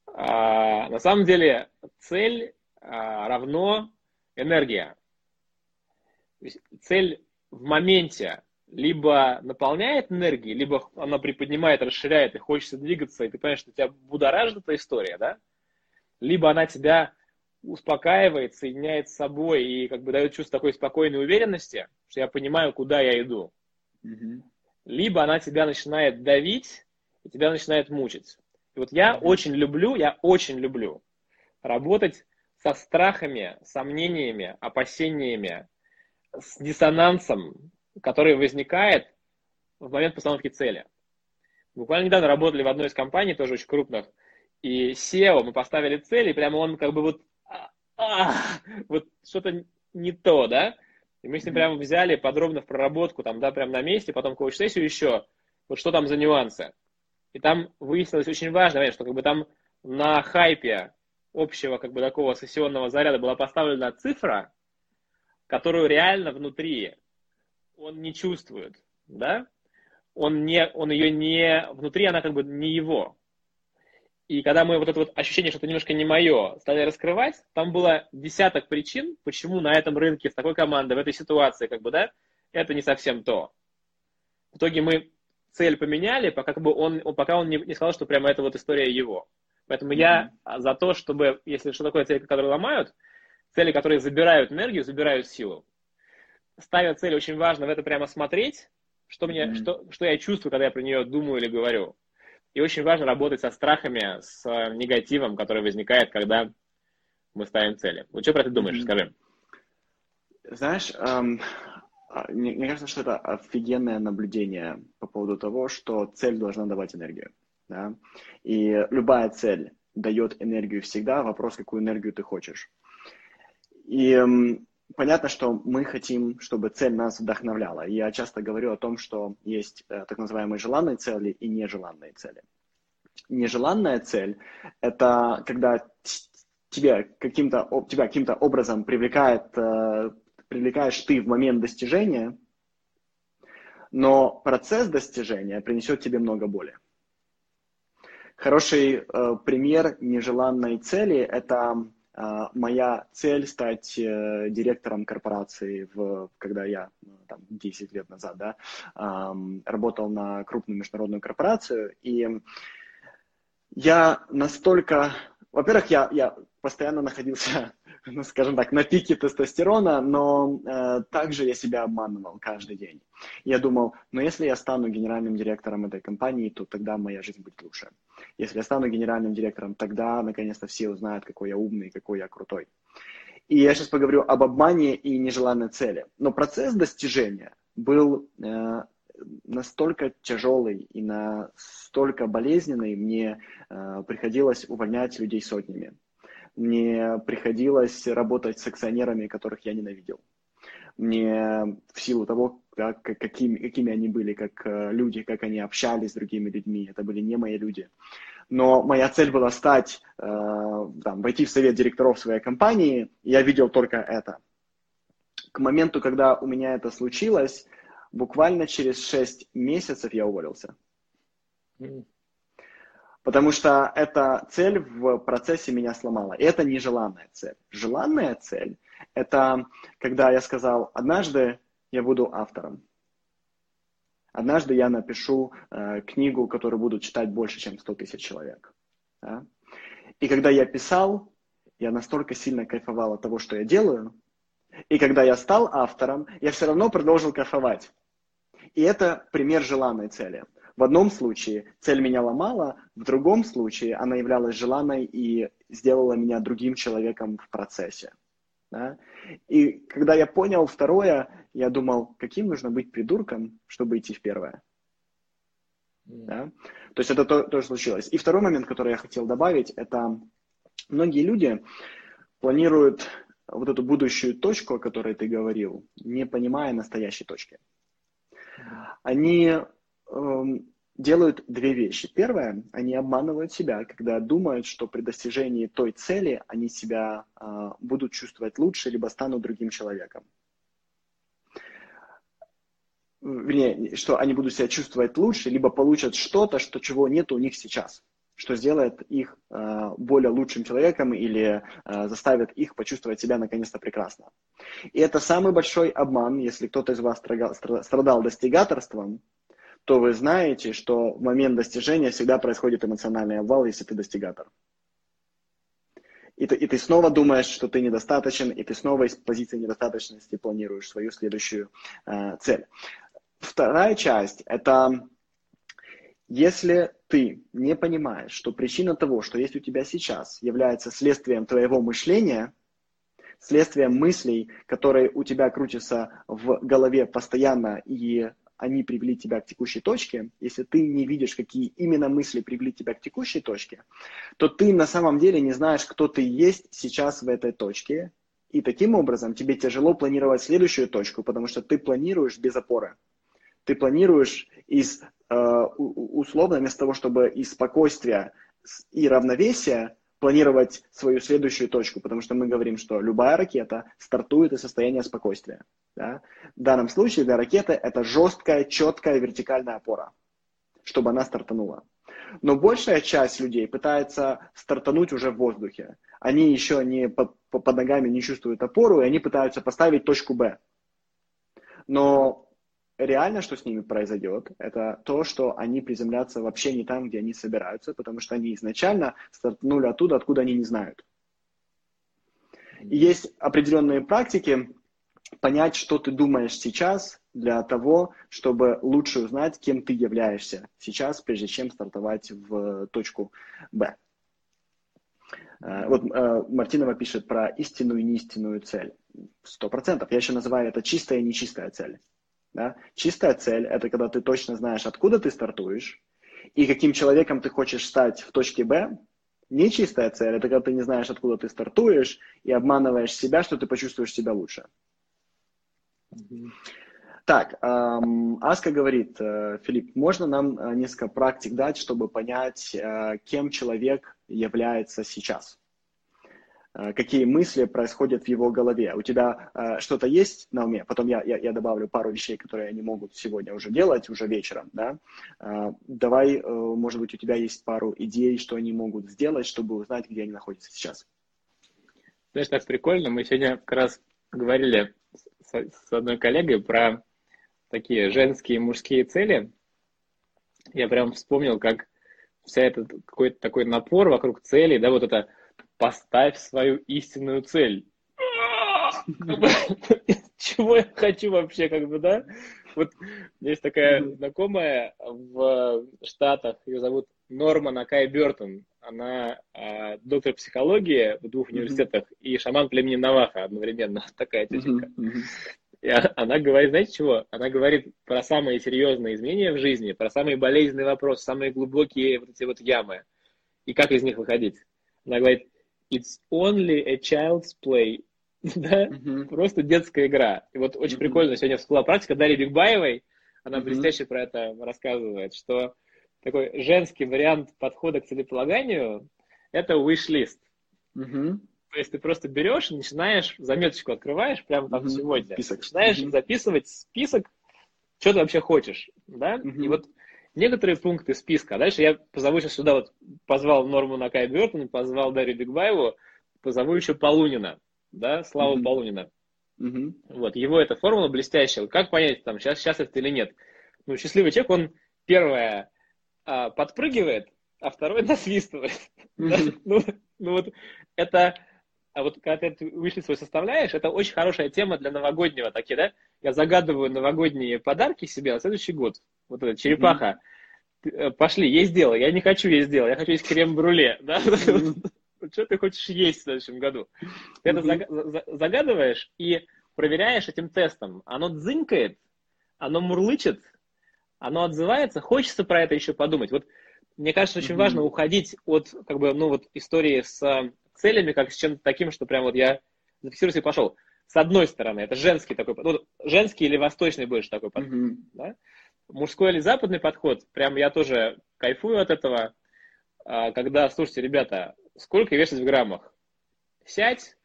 А, на самом деле цель а, равно энергия. Цель в моменте либо наполняет энергией, либо она приподнимает, расширяет, и хочется двигаться, и ты понимаешь, что тебя будоражит эта история, да? либо она тебя успокаивает, соединяет с собой и как бы дает чувство такой спокойной уверенности, что я понимаю, куда я иду. Mm-hmm. Либо она тебя начинает давить и тебя начинает мучить. И вот я mm-hmm. очень люблю, я очень люблю работать со страхами, сомнениями, опасениями, с диссонансом, который возникает в момент постановки цели. Буквально недавно работали в одной из компаний, тоже очень крупных, и SEO мы поставили цель, и прямо он как бы вот, вот что-то не то, да? И мы с ним прямо взяли подробно в проработку, там, да, прямо на месте, потом коуч-сессию еще, вот что там за нюансы. И там выяснилось очень важно, что как бы там на хайпе общего как бы такого сессионного заряда была поставлена цифра, которую реально внутри он не чувствует, да? Он, не, он ее не... Внутри она как бы не его. И когда мы вот это вот ощущение, что это немножко не мое, стали раскрывать, там было десяток причин, почему на этом рынке, с такой командой, в этой ситуации, как бы, да, это не совсем то. В итоге мы цель поменяли, пока, как бы он, пока он не, не сказал, что прямо это вот история его. Поэтому mm-hmm. я за то, чтобы, если что такое цели, которые ломают, цели, которые забирают энергию, забирают силу. Ставя цель, очень важно в это прямо смотреть, что, мне, mm-hmm. что, что я чувствую, когда я про нее думаю или говорю. И очень важно работать со страхами, с негативом, который возникает, когда мы ставим цели. Вот что про это думаешь, скажи. Знаешь, эм, мне, мне кажется, что это офигенное наблюдение по поводу того, что цель должна давать энергию. Да? И любая цель дает энергию всегда, вопрос, какую энергию ты хочешь. И м, понятно, что мы хотим, чтобы цель нас вдохновляла. Я часто говорю о том, что есть э, так называемые желанные цели и нежеланные цели. Нежеланная цель – это когда тебе каким-то, тебя каким-то образом привлекает, э, привлекаешь ты в момент достижения, но процесс достижения принесет тебе много боли. Хороший э, пример нежеланной цели – это моя цель стать э, директором корпорации, в, когда я ну, там, 10 лет назад да, работал на крупную международную корпорацию. И я настолько... Во-первых, я, я постоянно находился ну, скажем так, на пике тестостерона, но э, также я себя обманывал каждый день. Я думал, ну если я стану генеральным директором этой компании, то тогда моя жизнь будет лучше. Если я стану генеральным директором, тогда наконец-то все узнают, какой я умный, какой я крутой. И я сейчас поговорю об обмане и нежеланной цели. Но процесс достижения был э, настолько тяжелый и настолько болезненный, мне э, приходилось увольнять людей сотнями мне приходилось работать с акционерами, которых я ненавидел. Мне в силу того, как, какими, какими они были, как э, люди, как они общались с другими людьми, это были не мои люди. Но моя цель была стать, э, там, войти в совет директоров своей компании, и я видел только это. К моменту, когда у меня это случилось, буквально через 6 месяцев я уволился. Потому что эта цель в процессе меня сломала. И это нежеланная цель. Желанная цель – это когда я сказал, однажды я буду автором. Однажды я напишу э, книгу, которую будут читать больше, чем 100 тысяч человек. Да? И когда я писал, я настолько сильно кайфовал от того, что я делаю. И когда я стал автором, я все равно продолжил кайфовать. И это пример желанной цели. В одном случае цель меня ломала, в другом случае она являлась желанной и сделала меня другим человеком в процессе. Да? И когда я понял второе, я думал, каким нужно быть придурком, чтобы идти в первое. Да? То есть это то, тоже случилось. И второй момент, который я хотел добавить, это многие люди планируют вот эту будущую точку, о которой ты говорил, не понимая настоящей точки. Они делают две вещи. Первое, они обманывают себя, когда думают, что при достижении той цели они себя э, будут чувствовать лучше, либо станут другим человеком. Вернее, что они будут себя чувствовать лучше, либо получат что-то, что чего нет у них сейчас, что сделает их э, более лучшим человеком или э, заставит их почувствовать себя наконец-то прекрасно. И это самый большой обман, если кто-то из вас страдал достигаторством, то вы знаете, что в момент достижения всегда происходит эмоциональный обвал, если ты достигатор. И ты, и ты снова думаешь, что ты недостаточен, и ты снова из позиции недостаточности планируешь свою следующую э, цель. Вторая часть – это если ты не понимаешь, что причина того, что есть у тебя сейчас, является следствием твоего мышления, следствием мыслей, которые у тебя крутятся в голове постоянно и они привели тебя к текущей точке, если ты не видишь, какие именно мысли привели тебя к текущей точке, то ты на самом деле не знаешь, кто ты есть сейчас в этой точке, и таким образом тебе тяжело планировать следующую точку, потому что ты планируешь без опоры. Ты планируешь из, э, условно, вместо того, чтобы из спокойствия и равновесия планировать свою следующую точку, потому что мы говорим, что любая ракета стартует из состояния спокойствия. Да? В данном случае для ракеты это жесткая, четкая вертикальная опора, чтобы она стартанула. Но большая часть людей пытается стартануть уже в воздухе. Они еще не под, под ногами не чувствуют опору, и они пытаются поставить точку Б. Но реально, что с ними произойдет, это то, что они приземлятся вообще не там, где они собираются, потому что они изначально стартнули оттуда, откуда они не знают. И есть определенные практики, понять, что ты думаешь сейчас, для того, чтобы лучше узнать, кем ты являешься сейчас, прежде чем стартовать в точку Б. Э, вот э, Мартинова пишет про истинную и неистинную цель. Сто процентов. Я еще называю это чистая и нечистая цель. Да? Чистая цель – это когда ты точно знаешь, откуда ты стартуешь и каким человеком ты хочешь стать в точке Б. Нечистая цель – это когда ты не знаешь, откуда ты стартуешь и обманываешь себя, что ты почувствуешь себя лучше. Так, эм, Аска говорит, э, Филипп, можно нам э, несколько практик дать, чтобы понять, э, кем человек является сейчас? Э, какие мысли происходят в его голове. У тебя э, что-то есть на уме? Потом я, я, я добавлю пару вещей, которые они могут сегодня уже делать, уже вечером. Да? Э, давай, э, может быть, у тебя есть пару идей, что они могут сделать, чтобы узнать, где они находятся сейчас. Знаешь, так прикольно. Мы сегодня как раз говорили с, с одной коллегой про такие женские и мужские цели. Я прям вспомнил, как вся этот какой-то такой напор вокруг целей, да, вот это поставь свою истинную цель. Чего я хочу вообще, как бы, да? Вот есть такая знакомая в Штатах, ее зовут Норма Накай Бертон. Она э, доктор психологии в двух университетах и шаман племени Наваха одновременно. Такая тетенька. И она говорит, знаете чего? Она говорит про самые серьезные изменения в жизни, про самые болезненные вопросы, самые глубокие вот эти вот ямы. И как из них выходить. Она говорит, It's only a child's play. да? Uh-huh. Просто детская игра. И вот очень uh-huh. прикольно сегодня всплыла практика Дарьи Бигбаевой. Она uh-huh. блестяще про это рассказывает, что такой женский вариант подхода к целеполаганию – это wish-list. Uh-huh. То есть ты просто берешь и начинаешь, заметочку открываешь прямо там uh-huh. сегодня. Список. Начинаешь uh-huh. записывать список, что ты вообще хочешь. Да? Uh-huh. И вот некоторые пункты списка. А дальше я позову сейчас сюда, вот позвал Норму Накай Бертон, позвал Дарью Бигбаеву, позову еще Полунина, да, Славу mm-hmm. Полунина. Mm-hmm. Вот, его эта формула блестящая. Как понять, там, сейчас, сейчас это или нет? Ну, счастливый человек, он первое а, подпрыгивает, а второй насвистывает. Mm-hmm. ну, ну, вот это а вот когда ты вышли свой составляешь, это очень хорошая тема для новогоднего, такие, да? Я загадываю новогодние подарки себе на следующий год. Вот эта черепаха. Mm-hmm. Пошли, есть дело. Я не хочу есть дело, я хочу есть крем-бруле, да? Mm-hmm. Что ты хочешь есть в следующем году? Ты mm-hmm. это загадываешь и проверяешь этим тестом. Оно дзынькает, оно мурлычет, оно отзывается, хочется про это еще подумать. Вот мне кажется, очень mm-hmm. важно уходить от как бы, ну, вот, истории с целями, как с чем-то таким, что прям вот я зафиксировался и пошел. С одной стороны, это женский такой, ну, женский или восточный больше такой подход. Mm-hmm. Да? Мужской или западный подход, прям я тоже кайфую от этого, а, когда, слушайте, ребята, сколько весить в граммах? Сядь,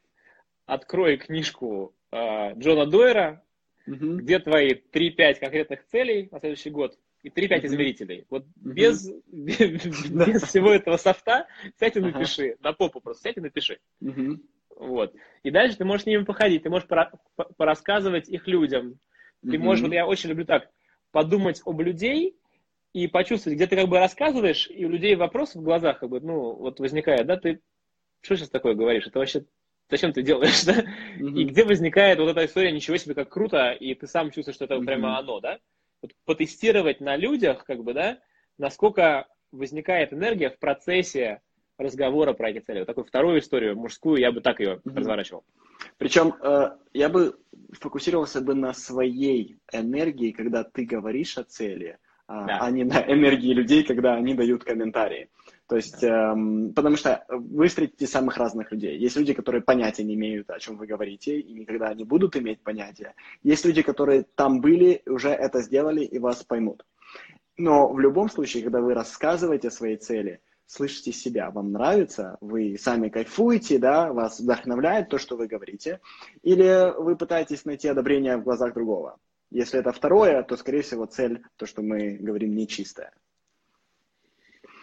открой книжку а, Джона Дойера, mm-hmm. где твои 3-5 конкретных целей на следующий год, и 3-5 mm-hmm. измерителей. Вот mm-hmm. без, без, без всего этого софта сядь и напиши. Uh-huh. На попу просто сядь и напиши. Mm-hmm. Вот. И дальше ты можешь с ними походить, ты можешь пора, порассказывать их людям. Ты можешь, вот я очень люблю так, подумать об людей и почувствовать, где ты как бы рассказываешь, и у людей вопрос в глазах, как бы, ну, вот возникает, да, ты что сейчас такое говоришь? Это вообще зачем ты делаешь, да? Mm-hmm. И где возникает вот эта история, ничего себе, как круто, и ты сам чувствуешь, что это mm-hmm. прямо оно, да? Вот потестировать на людях, как бы, да, насколько возникает энергия в процессе разговора про эти цели. Вот такую вторую историю, мужскую, я бы так ее mm-hmm. разворачивал. Причем э, я бы фокусировался бы на своей энергии, когда ты говоришь о цели, а, да. а не на энергии людей, когда они дают комментарии. То есть, да. эм, потому что вы встретите самых разных людей. Есть люди, которые понятия не имеют, о чем вы говорите, и никогда не будут иметь понятия. Есть люди, которые там были, уже это сделали и вас поймут. Но в любом случае, когда вы рассказываете о своей цели, слышите себя, вам нравится, вы сами кайфуете, да, вас вдохновляет то, что вы говорите, или вы пытаетесь найти одобрение в глазах другого. Если это второе, то, скорее всего, цель, то, что мы говорим, нечистая.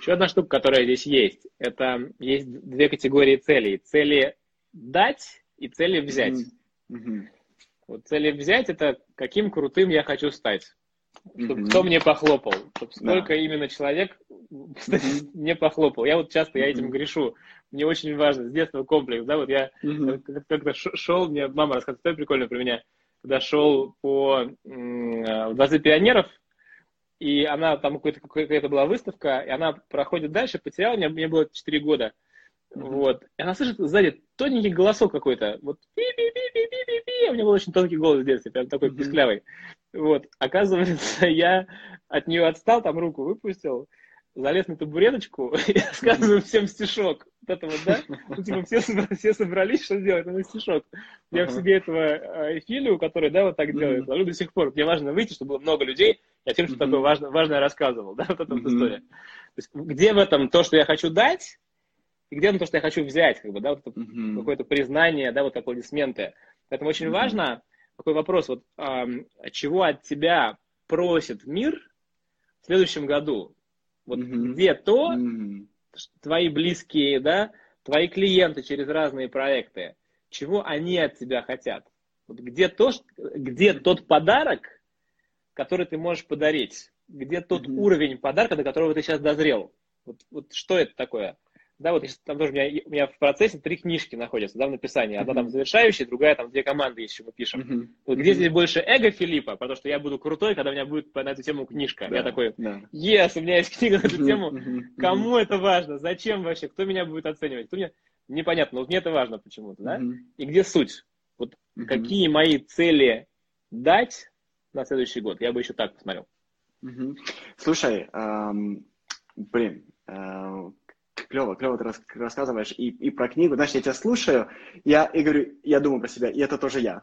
Еще одна штука, которая здесь есть, это есть две категории целей. Цели дать и цели взять. Mm-hmm. Вот цели взять это каким крутым я хочу стать. Чтобы mm-hmm. кто мне похлопал. Чтобы сколько да. именно человек mm-hmm. мне похлопал. Я вот часто я этим грешу. Мне очень важно, с детства комплекс. Да, вот я mm-hmm. как-то шел, мне мама рассказывала, прикольно про меня, когда шел по в Дворце пионеров, и она, там какая-то была выставка, и она проходит дальше, потеряла, мне, мне было 4 года, mm-hmm. вот, и она слышит сзади тоненький голосок какой-то, вот, пи-пи-пи-пи-пи-пи, у меня был очень тонкий голос в детстве, прям такой mm-hmm. писклявый, вот, оказывается, я от нее отстал, там руку выпустил, залез на табуреточку и рассказываю всем стишок. Вот это вот, да? Ну, типа, все, все собрались, что сделать? Ну, стишок. Я в себе этого Эфилию, который, да, вот так делает, ловлю до сих пор. Мне важно выйти, чтобы было много людей, я всем что такое важное, важное рассказывал, да, вот эта вот история. То есть, где в этом то, что я хочу дать, и где то, что я хочу взять, как бы, да, вот это какое-то признание, да, вот аплодисменты. Поэтому очень важно такой вопрос, вот э, чего от тебя просит мир в следующем году? Вот mm-hmm. где то, mm-hmm. твои близкие, да, твои клиенты через разные проекты, чего они от тебя хотят? Вот где, то, где тот подарок, который ты можешь подарить? Где тот mm-hmm. уровень подарка, до которого ты сейчас дозрел? Вот, вот что это такое? Да, вот там тоже у меня, у меня в процессе три книжки находятся, да, в написании. Одна mm-hmm. там завершающая, другая там две команды еще мы пишем. Mm-hmm. Вот где здесь больше эго Филиппа, потому что я буду крутой, когда у меня будет на эту тему книжка. Да, я такой, да. yes, у меня есть книга на эту тему. Кому это важно? Зачем вообще? Кто меня будет оценивать? Кто меня... Непонятно, но мне это важно почему-то, да? И где суть? Вот какие мои цели дать на следующий год? Я бы еще так посмотрел. Слушай, эм, блин, э, клево, клево ты рассказываешь и, и про книгу. Знаешь, я тебя слушаю, я и говорю, я думаю про себя, и это тоже я.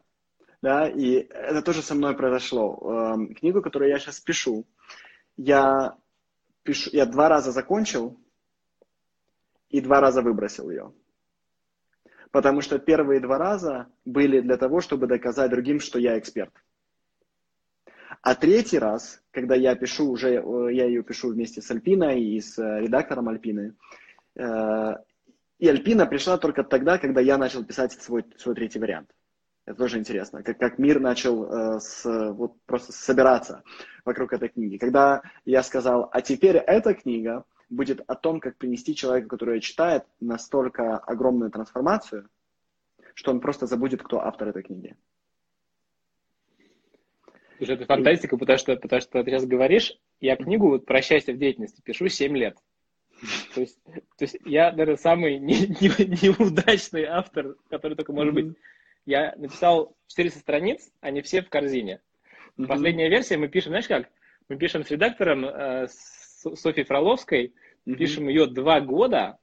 Да, и это тоже со мной произошло. Эм, книгу, которую я сейчас пишу, я пишу, я два раза закончил и два раза выбросил ее. Потому что первые два раза были для того, чтобы доказать другим, что я эксперт. А третий раз, когда я пишу уже, э, я ее пишу вместе с Альпиной и с э, редактором Альпины, и Альпина пришла только тогда, когда я начал писать свой, свой третий вариант. Это тоже интересно, как, как мир начал с, вот, просто собираться вокруг этой книги. Когда я сказал, а теперь эта книга будет о том, как принести человеку, который ее читает, настолько огромную трансформацию, что он просто забудет, кто автор этой книги. Слушай, это фантастика, потому что, потому что ты сейчас говоришь, я книгу вот про счастье в деятельности пишу 7 лет. То есть, то есть я, наверное, самый не, не, неудачный автор, который только может быть. Я написал 400 страниц, они все в корзине. Последняя версия мы пишем, знаешь как? Мы пишем с редактором, э, с Софьей Фроловской, пишем ее два года,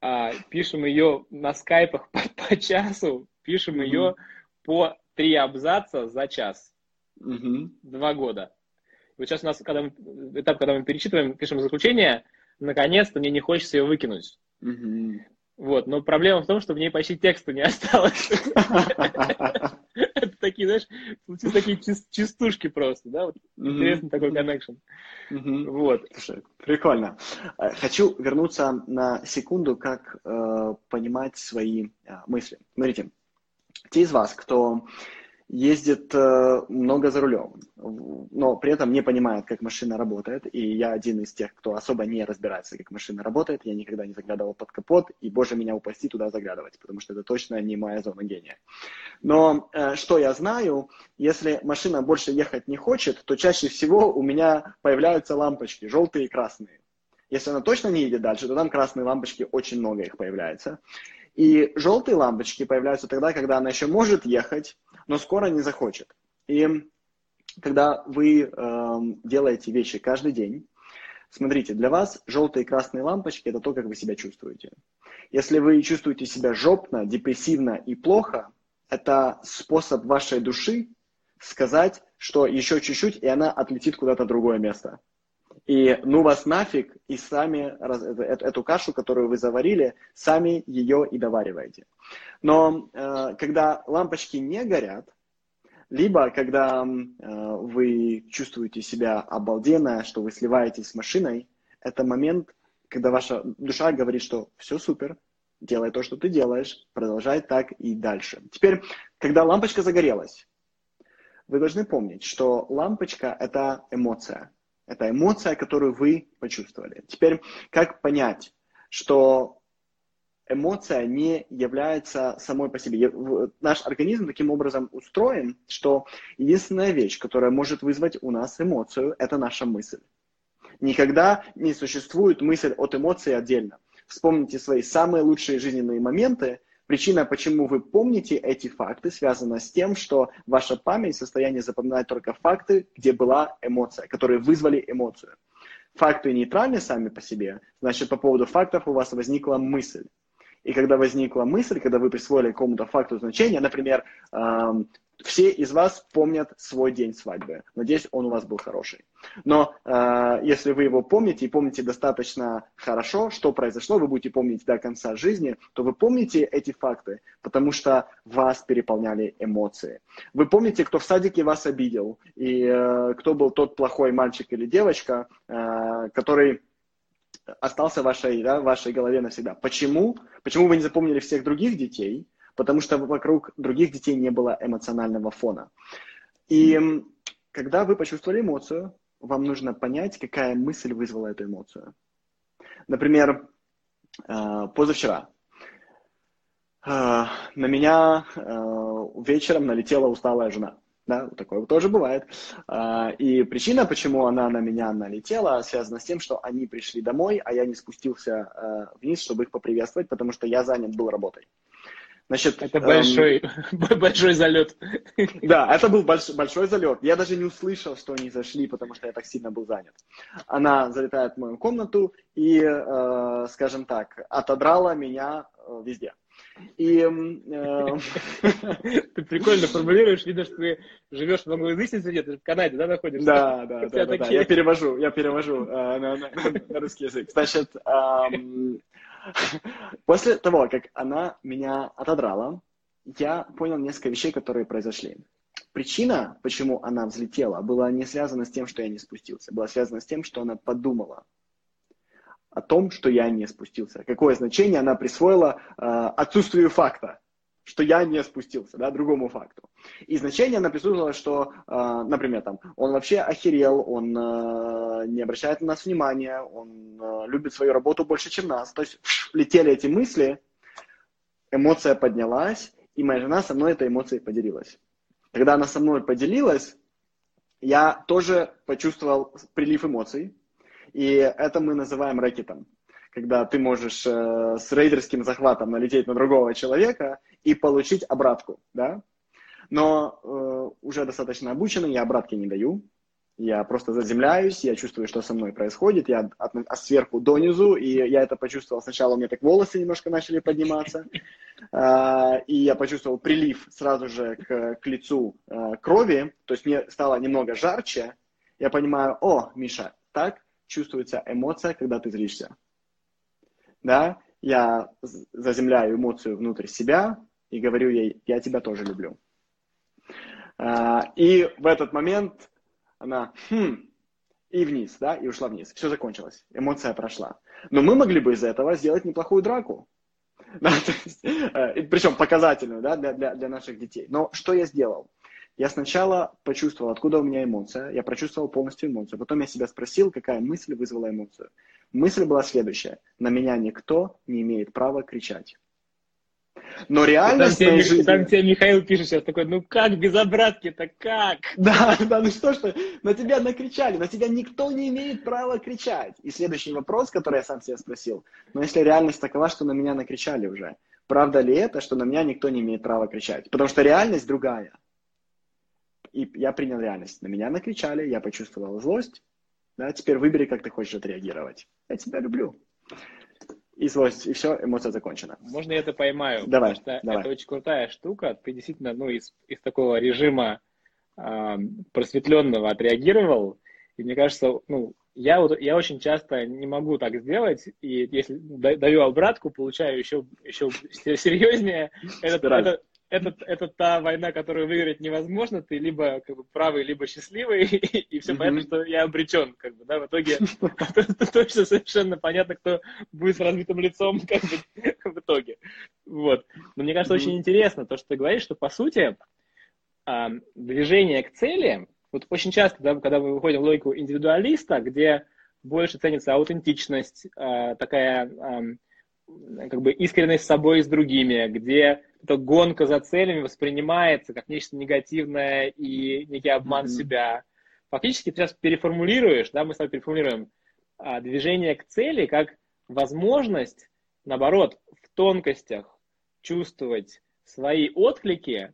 э, пишем ее на скайпах по, по часу, пишем ее по три абзаца за час. Угу. Два года. вот сейчас у нас, когда мы, этап, когда мы перечитываем, пишем заключение, наконец-то мне не хочется ее выкинуть. Угу. Вот, но проблема в том, что в ней почти текста не осталось. Это такие, знаешь, получились такие частушки просто, да, вот интересный такой коннекшн. Вот. Прикольно. Э, хочу вернуться на секунду, как э, понимать свои э, мысли. Смотрите, те из вас, кто ездит э, много за рулем, но при этом не понимает, как машина работает. И я один из тех, кто особо не разбирается, как машина работает. Я никогда не заглядывал под капот, и, боже, меня упаси туда заглядывать, потому что это точно не моя зона гения. Но э, что я знаю, если машина больше ехать не хочет, то чаще всего у меня появляются лампочки, желтые и красные. Если она точно не едет дальше, то там красные лампочки, очень много их появляется. И желтые лампочки появляются тогда, когда она еще может ехать, но скоро не захочет. И когда вы э, делаете вещи каждый день, смотрите, для вас желтые и красные лампочки – это то, как вы себя чувствуете. Если вы чувствуете себя жопно, депрессивно и плохо, это способ вашей души сказать, что еще чуть-чуть, и она отлетит куда-то в другое место. И ну вас нафиг, и сами эту, эту кашу, которую вы заварили, сами ее и довариваете. Но э, когда лампочки не горят, либо когда э, вы чувствуете себя обалденно, что вы сливаетесь с машиной, это момент, когда ваша душа говорит, что все супер, делай то, что ты делаешь, продолжай так и дальше. Теперь, когда лампочка загорелась, вы должны помнить, что лампочка – это эмоция – это эмоция, которую вы почувствовали. Теперь, как понять, что эмоция не является самой по себе. Наш организм таким образом устроен, что единственная вещь, которая может вызвать у нас эмоцию, это наша мысль. Никогда не существует мысль от эмоции отдельно. Вспомните свои самые лучшие жизненные моменты, Причина, почему вы помните эти факты, связана с тем, что ваша память в состоянии запоминать только факты, где была эмоция, которые вызвали эмоцию. Факты нейтральны сами по себе, значит, по поводу фактов у вас возникла мысль. И когда возникла мысль, когда вы присвоили какому-то факту значение, например, эм, все из вас помнят свой день свадьбы. Надеюсь, он у вас был хороший. Но э, если вы его помните и помните достаточно хорошо, что произошло, вы будете помнить до конца жизни, то вы помните эти факты, потому что вас переполняли эмоции. Вы помните, кто в садике вас обидел, и э, кто был тот плохой мальчик или девочка, э, который остался в вашей, да, в вашей голове навсегда. Почему? Почему вы не запомнили всех других детей? Потому что вокруг других детей не было эмоционального фона. И когда вы почувствовали эмоцию, вам нужно понять, какая мысль вызвала эту эмоцию. Например, э, позавчера э, на меня э, вечером налетела усталая жена. Да, такое тоже бывает. И причина, почему она на меня налетела, связана с тем, что они пришли домой, а я не спустился вниз, чтобы их поприветствовать, потому что я занят был работой. Значит, это большой, эм... большой залет. Да, это был больш, большой залет. Я даже не услышал, что они зашли, потому что я так сильно был занят. Она залетает в мою комнату и, э, скажем так, отодрала меня э, везде. И, э... Ты прикольно формулируешь, видно, что ты живешь в англоязычной среде, ты в Канаде, да, находишься? Да, да, да, да, да, я перевожу, я перевожу э, на, на, на русский язык. Значит, эм, После того, как она меня отодрала, я понял несколько вещей, которые произошли. Причина, почему она взлетела, была не связана с тем, что я не спустился, была связана с тем, что она подумала о том, что я не спустился. Какое значение она присвоила э, отсутствию факта что я не спустился, да, другому факту. И значение присутствовало, что, э, например, там, он вообще охерел, он э, не обращает на нас внимания, он э, любит свою работу больше, чем нас. То есть летели эти мысли, эмоция поднялась, и моя жена со мной этой эмоцией поделилась. Когда она со мной поделилась, я тоже почувствовал прилив эмоций, и это мы называем рэкетом когда ты можешь э, с рейдерским захватом налететь на другого человека и получить обратку, да. Но э, уже достаточно обученный, я обратки не даю. Я просто заземляюсь, я чувствую, что со мной происходит, я от, от сверху донизу, и я это почувствовал. Сначала у меня так волосы немножко начали подниматься, э, и я почувствовал прилив сразу же к, к лицу э, крови, то есть мне стало немного жарче. Я понимаю, о, Миша, так чувствуется эмоция, когда ты злишься да, я заземляю эмоцию внутрь себя и говорю ей, я тебя тоже люблю. А, и в этот момент она, хм, и вниз, да, и ушла вниз. Все закончилось, эмоция прошла. Но мы могли бы из этого сделать неплохую драку. Да, есть, э, причем показательную да, для, для, для наших детей. Но что я сделал? Я сначала почувствовал, откуда у меня эмоция, я прочувствовал полностью эмоцию. Потом я себя спросил, какая мысль вызвала эмоцию. Мысль была следующая. На меня никто не имеет права кричать. Но реальность там тебе, жизни... Там тебе Михаил пишет сейчас такой, ну как без обратки-то, как? Да, да, ну что ж, на тебя накричали, на тебя никто не имеет права кричать. И следующий вопрос, который я сам себя спросил, но если реальность такова, что на меня накричали уже, правда ли это, что на меня никто не имеет права кричать? Потому что реальность другая. И я принял реальность. На меня накричали, я почувствовал злость. Да, теперь выбери, как ты хочешь отреагировать. Я тебя люблю и злость, и все, эмоция закончена. Можно я это поймаю? Давай, потому что давай. это очень крутая штука. Ты действительно, ну, из, из такого режима э, просветленного отреагировал. И мне кажется, ну, я, вот, я очень часто не могу так сделать, и если даю обратку, получаю еще, еще серьезнее. Это, это, это, это та война, которую выиграть невозможно, ты либо как бы правый, либо счастливый, и, и все mm-hmm. понятно, что я обречен, как бы, да, в итоге точно совершенно понятно, кто будет с разбитым лицом, как бы, в итоге, вот. Но мне кажется, очень интересно то, что ты говоришь, что, по сути, движение к цели, вот очень часто, да, когда мы выходим в логику индивидуалиста, где больше ценится аутентичность, а, такая как бы искренность с собой и с другими, где эта гонка за целями воспринимается как нечто негативное и некий обман mm-hmm. себя. Фактически ты сейчас переформулируешь, да, мы с тобой переформулируем а, движение к цели как возможность, наоборот, в тонкостях чувствовать свои отклики,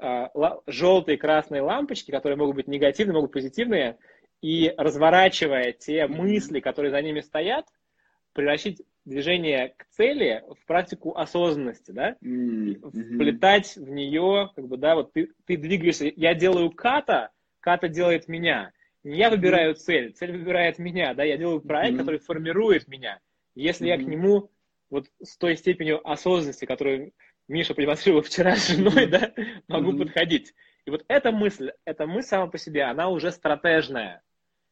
а, желтые, красные лампочки, которые могут быть негативные, могут быть позитивные, и разворачивая те мысли, которые за ними стоят, превратить движение к цели в практику осознанности, да, mm-hmm. вплетать в нее, как бы, да, вот ты, ты двигаешься, я делаю ката, ката делает меня. Не я выбираю mm-hmm. цель, цель выбирает меня, да, я делаю проект, mm-hmm. который формирует меня. Если mm-hmm. я к нему вот с той степенью осознанности, которую Миша продемонстрировал вчера с женой, да, могу mm-hmm. подходить. И вот эта мысль, эта мысль сама по себе, она уже стратежная.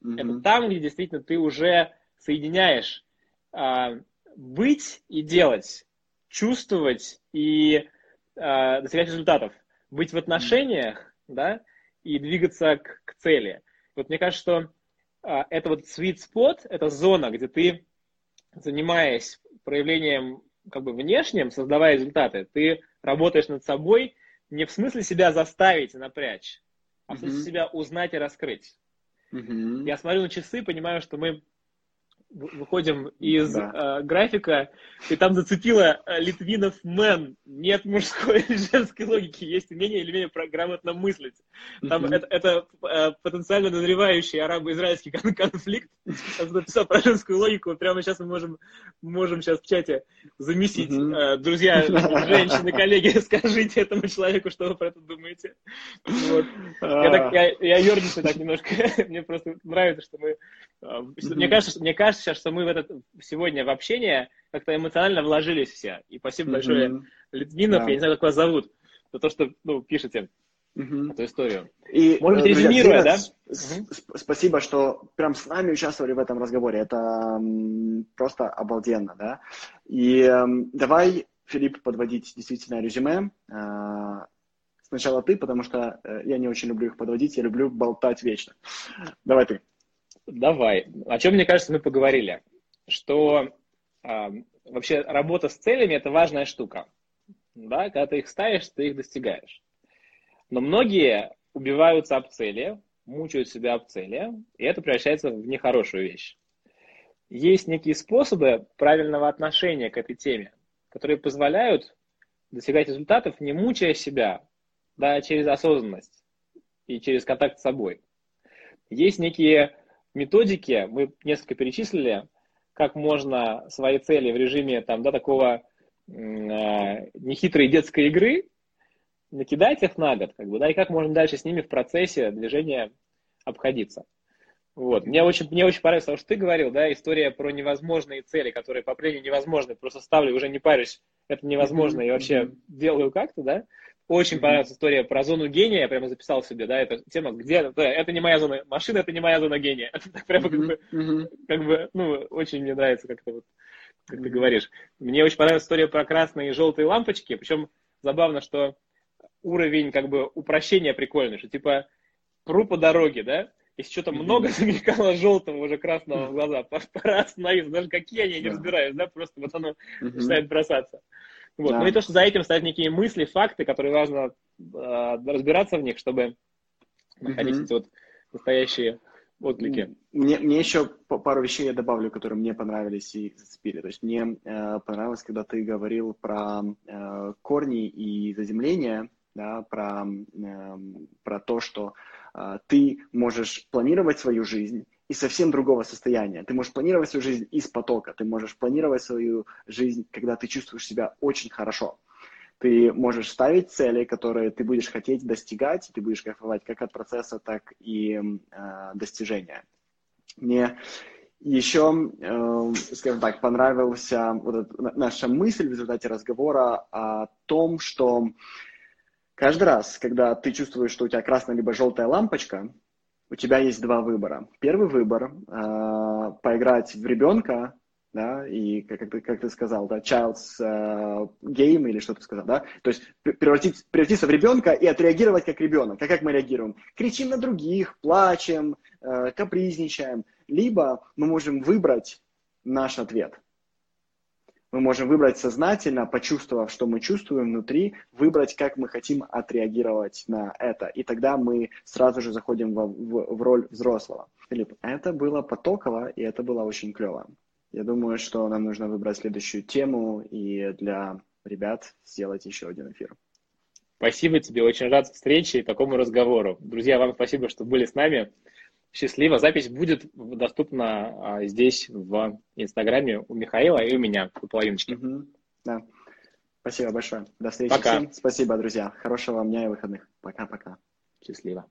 Mm-hmm. Это там, где действительно ты уже соединяешь а, быть и делать, чувствовать и э, достигать результатов, быть в отношениях, да, и двигаться к, к цели. Вот мне кажется, что э, это вот sweet spot, это зона, где ты, занимаясь проявлением как бы внешним, создавая результаты, ты работаешь над собой не в смысле себя заставить и напрячь, а в смысле mm-hmm. себя узнать и раскрыть. Mm-hmm. Я смотрю на часы, понимаю, что мы выходим из да. э, графика, и там зацепило э, Литвинов мэн. Нет мужской или женской логики, есть умение или умение грамотно мыслить. Там mm-hmm. это, это э, потенциально назревающий арабо-израильский кон- конфликт. Написал про женскую логику. Прямо сейчас мы можем, можем сейчас в чате замесить. Mm-hmm. Э, друзья, женщины, коллеги, скажите этому человеку, что вы про это думаете. Вот. Я, так, я, я ерничаю так немножко. Мне просто нравится, что мы... Э, мне кажется, мне кажется, сейчас, что мы в этот, сегодня в общение как-то эмоционально вложились все. И спасибо mm-hmm. большое Литвинов, yeah. я не знаю, как вас зовут, за то, что ну, пишете mm-hmm. эту историю. И, Может быть, резюмируя, да? Спасибо, что прям с нами участвовали в этом разговоре. Это просто обалденно, да? И э, давай, Филипп, подводить действительно резюме. Э, сначала ты, потому что э, я не очень люблю их подводить, я люблю болтать вечно. Давай ты. Давай. О чем, мне кажется, мы поговорили. Что э, вообще работа с целями – это важная штука. Да? Когда ты их ставишь, ты их достигаешь. Но многие убиваются об цели, мучают себя об цели, и это превращается в нехорошую вещь. Есть некие способы правильного отношения к этой теме, которые позволяют достигать результатов, не мучая себя, да, через осознанность и через контакт с собой. Есть некие методики, мы несколько перечислили, как можно свои цели в режиме там, да, такого э, нехитрой детской игры накидать их на год, как бы, да, и как можно дальше с ними в процессе движения обходиться. Вот. Мне очень, мне очень понравилось то, что ты говорил, да, история про невозможные цели, которые по определению невозможны, просто ставлю, уже не парюсь, это невозможно, и вообще делаю как-то, да. Очень mm-hmm. понравилась история про зону гения, я прямо записал себе, да, эта тема, где, да, это не моя зона, машина это не моя зона гения. Это так прямо как бы, как бы, ну, очень мне нравится, как это вот, как mm-hmm. ты говоришь. Мне очень понравилась история про красные и желтые лампочки, причем забавно, что уровень как бы упрощения прикольный, что типа пру по дороге, да, если что-то много замелькало желтого, уже красного в глаза, пора остановиться, даже какие они, я не разбираюсь, да, просто вот оно начинает бросаться. Вот. Ну и то, что за этим стоят некие мысли, факты, которые важно э, разбираться в них, чтобы находить эти вот настоящие отклики. Мне, мне еще пару вещей я добавлю, которые мне понравились и зацепили. То есть мне э, понравилось, когда ты говорил про э, корни и заземление, да, про, э, про то, что э, ты можешь планировать свою жизнь из совсем другого состояния. Ты можешь планировать свою жизнь из потока, ты можешь планировать свою жизнь, когда ты чувствуешь себя очень хорошо. Ты можешь ставить цели, которые ты будешь хотеть достигать, ты будешь кайфовать как от процесса, так и э, достижения. Мне еще, э, скажем так, понравился вот наша мысль в результате разговора о том, что каждый раз, когда ты чувствуешь, что у тебя красная либо желтая лампочка, у тебя есть два выбора. Первый выбор э, поиграть в ребенка да, и как, как, ты, сказал, да, child's uh, game или что ты сказал, да, то есть превратить, превратиться в ребенка и отреагировать как ребенок. А как мы реагируем? Кричим на других, плачем, uh, капризничаем. Либо мы можем выбрать наш ответ. Мы можем выбрать сознательно, почувствовав, что мы чувствуем внутри, выбрать, как мы хотим отреагировать на это. И тогда мы сразу же заходим в, в, в роль взрослого. Филипп, это было потоково, и это было очень клево. Я думаю, что нам нужно выбрать следующую тему и для ребят сделать еще один эфир. Спасибо тебе, очень рад встрече и такому разговору. Друзья, вам спасибо, что были с нами. Счастливо. Запись будет доступна а, здесь, в Инстаграме у Михаила и у меня, у половиночки. Угу. Да. Спасибо большое. До встречи Пока. всем. Спасибо, друзья. Хорошего вам дня и выходных. Пока-пока. Счастливо.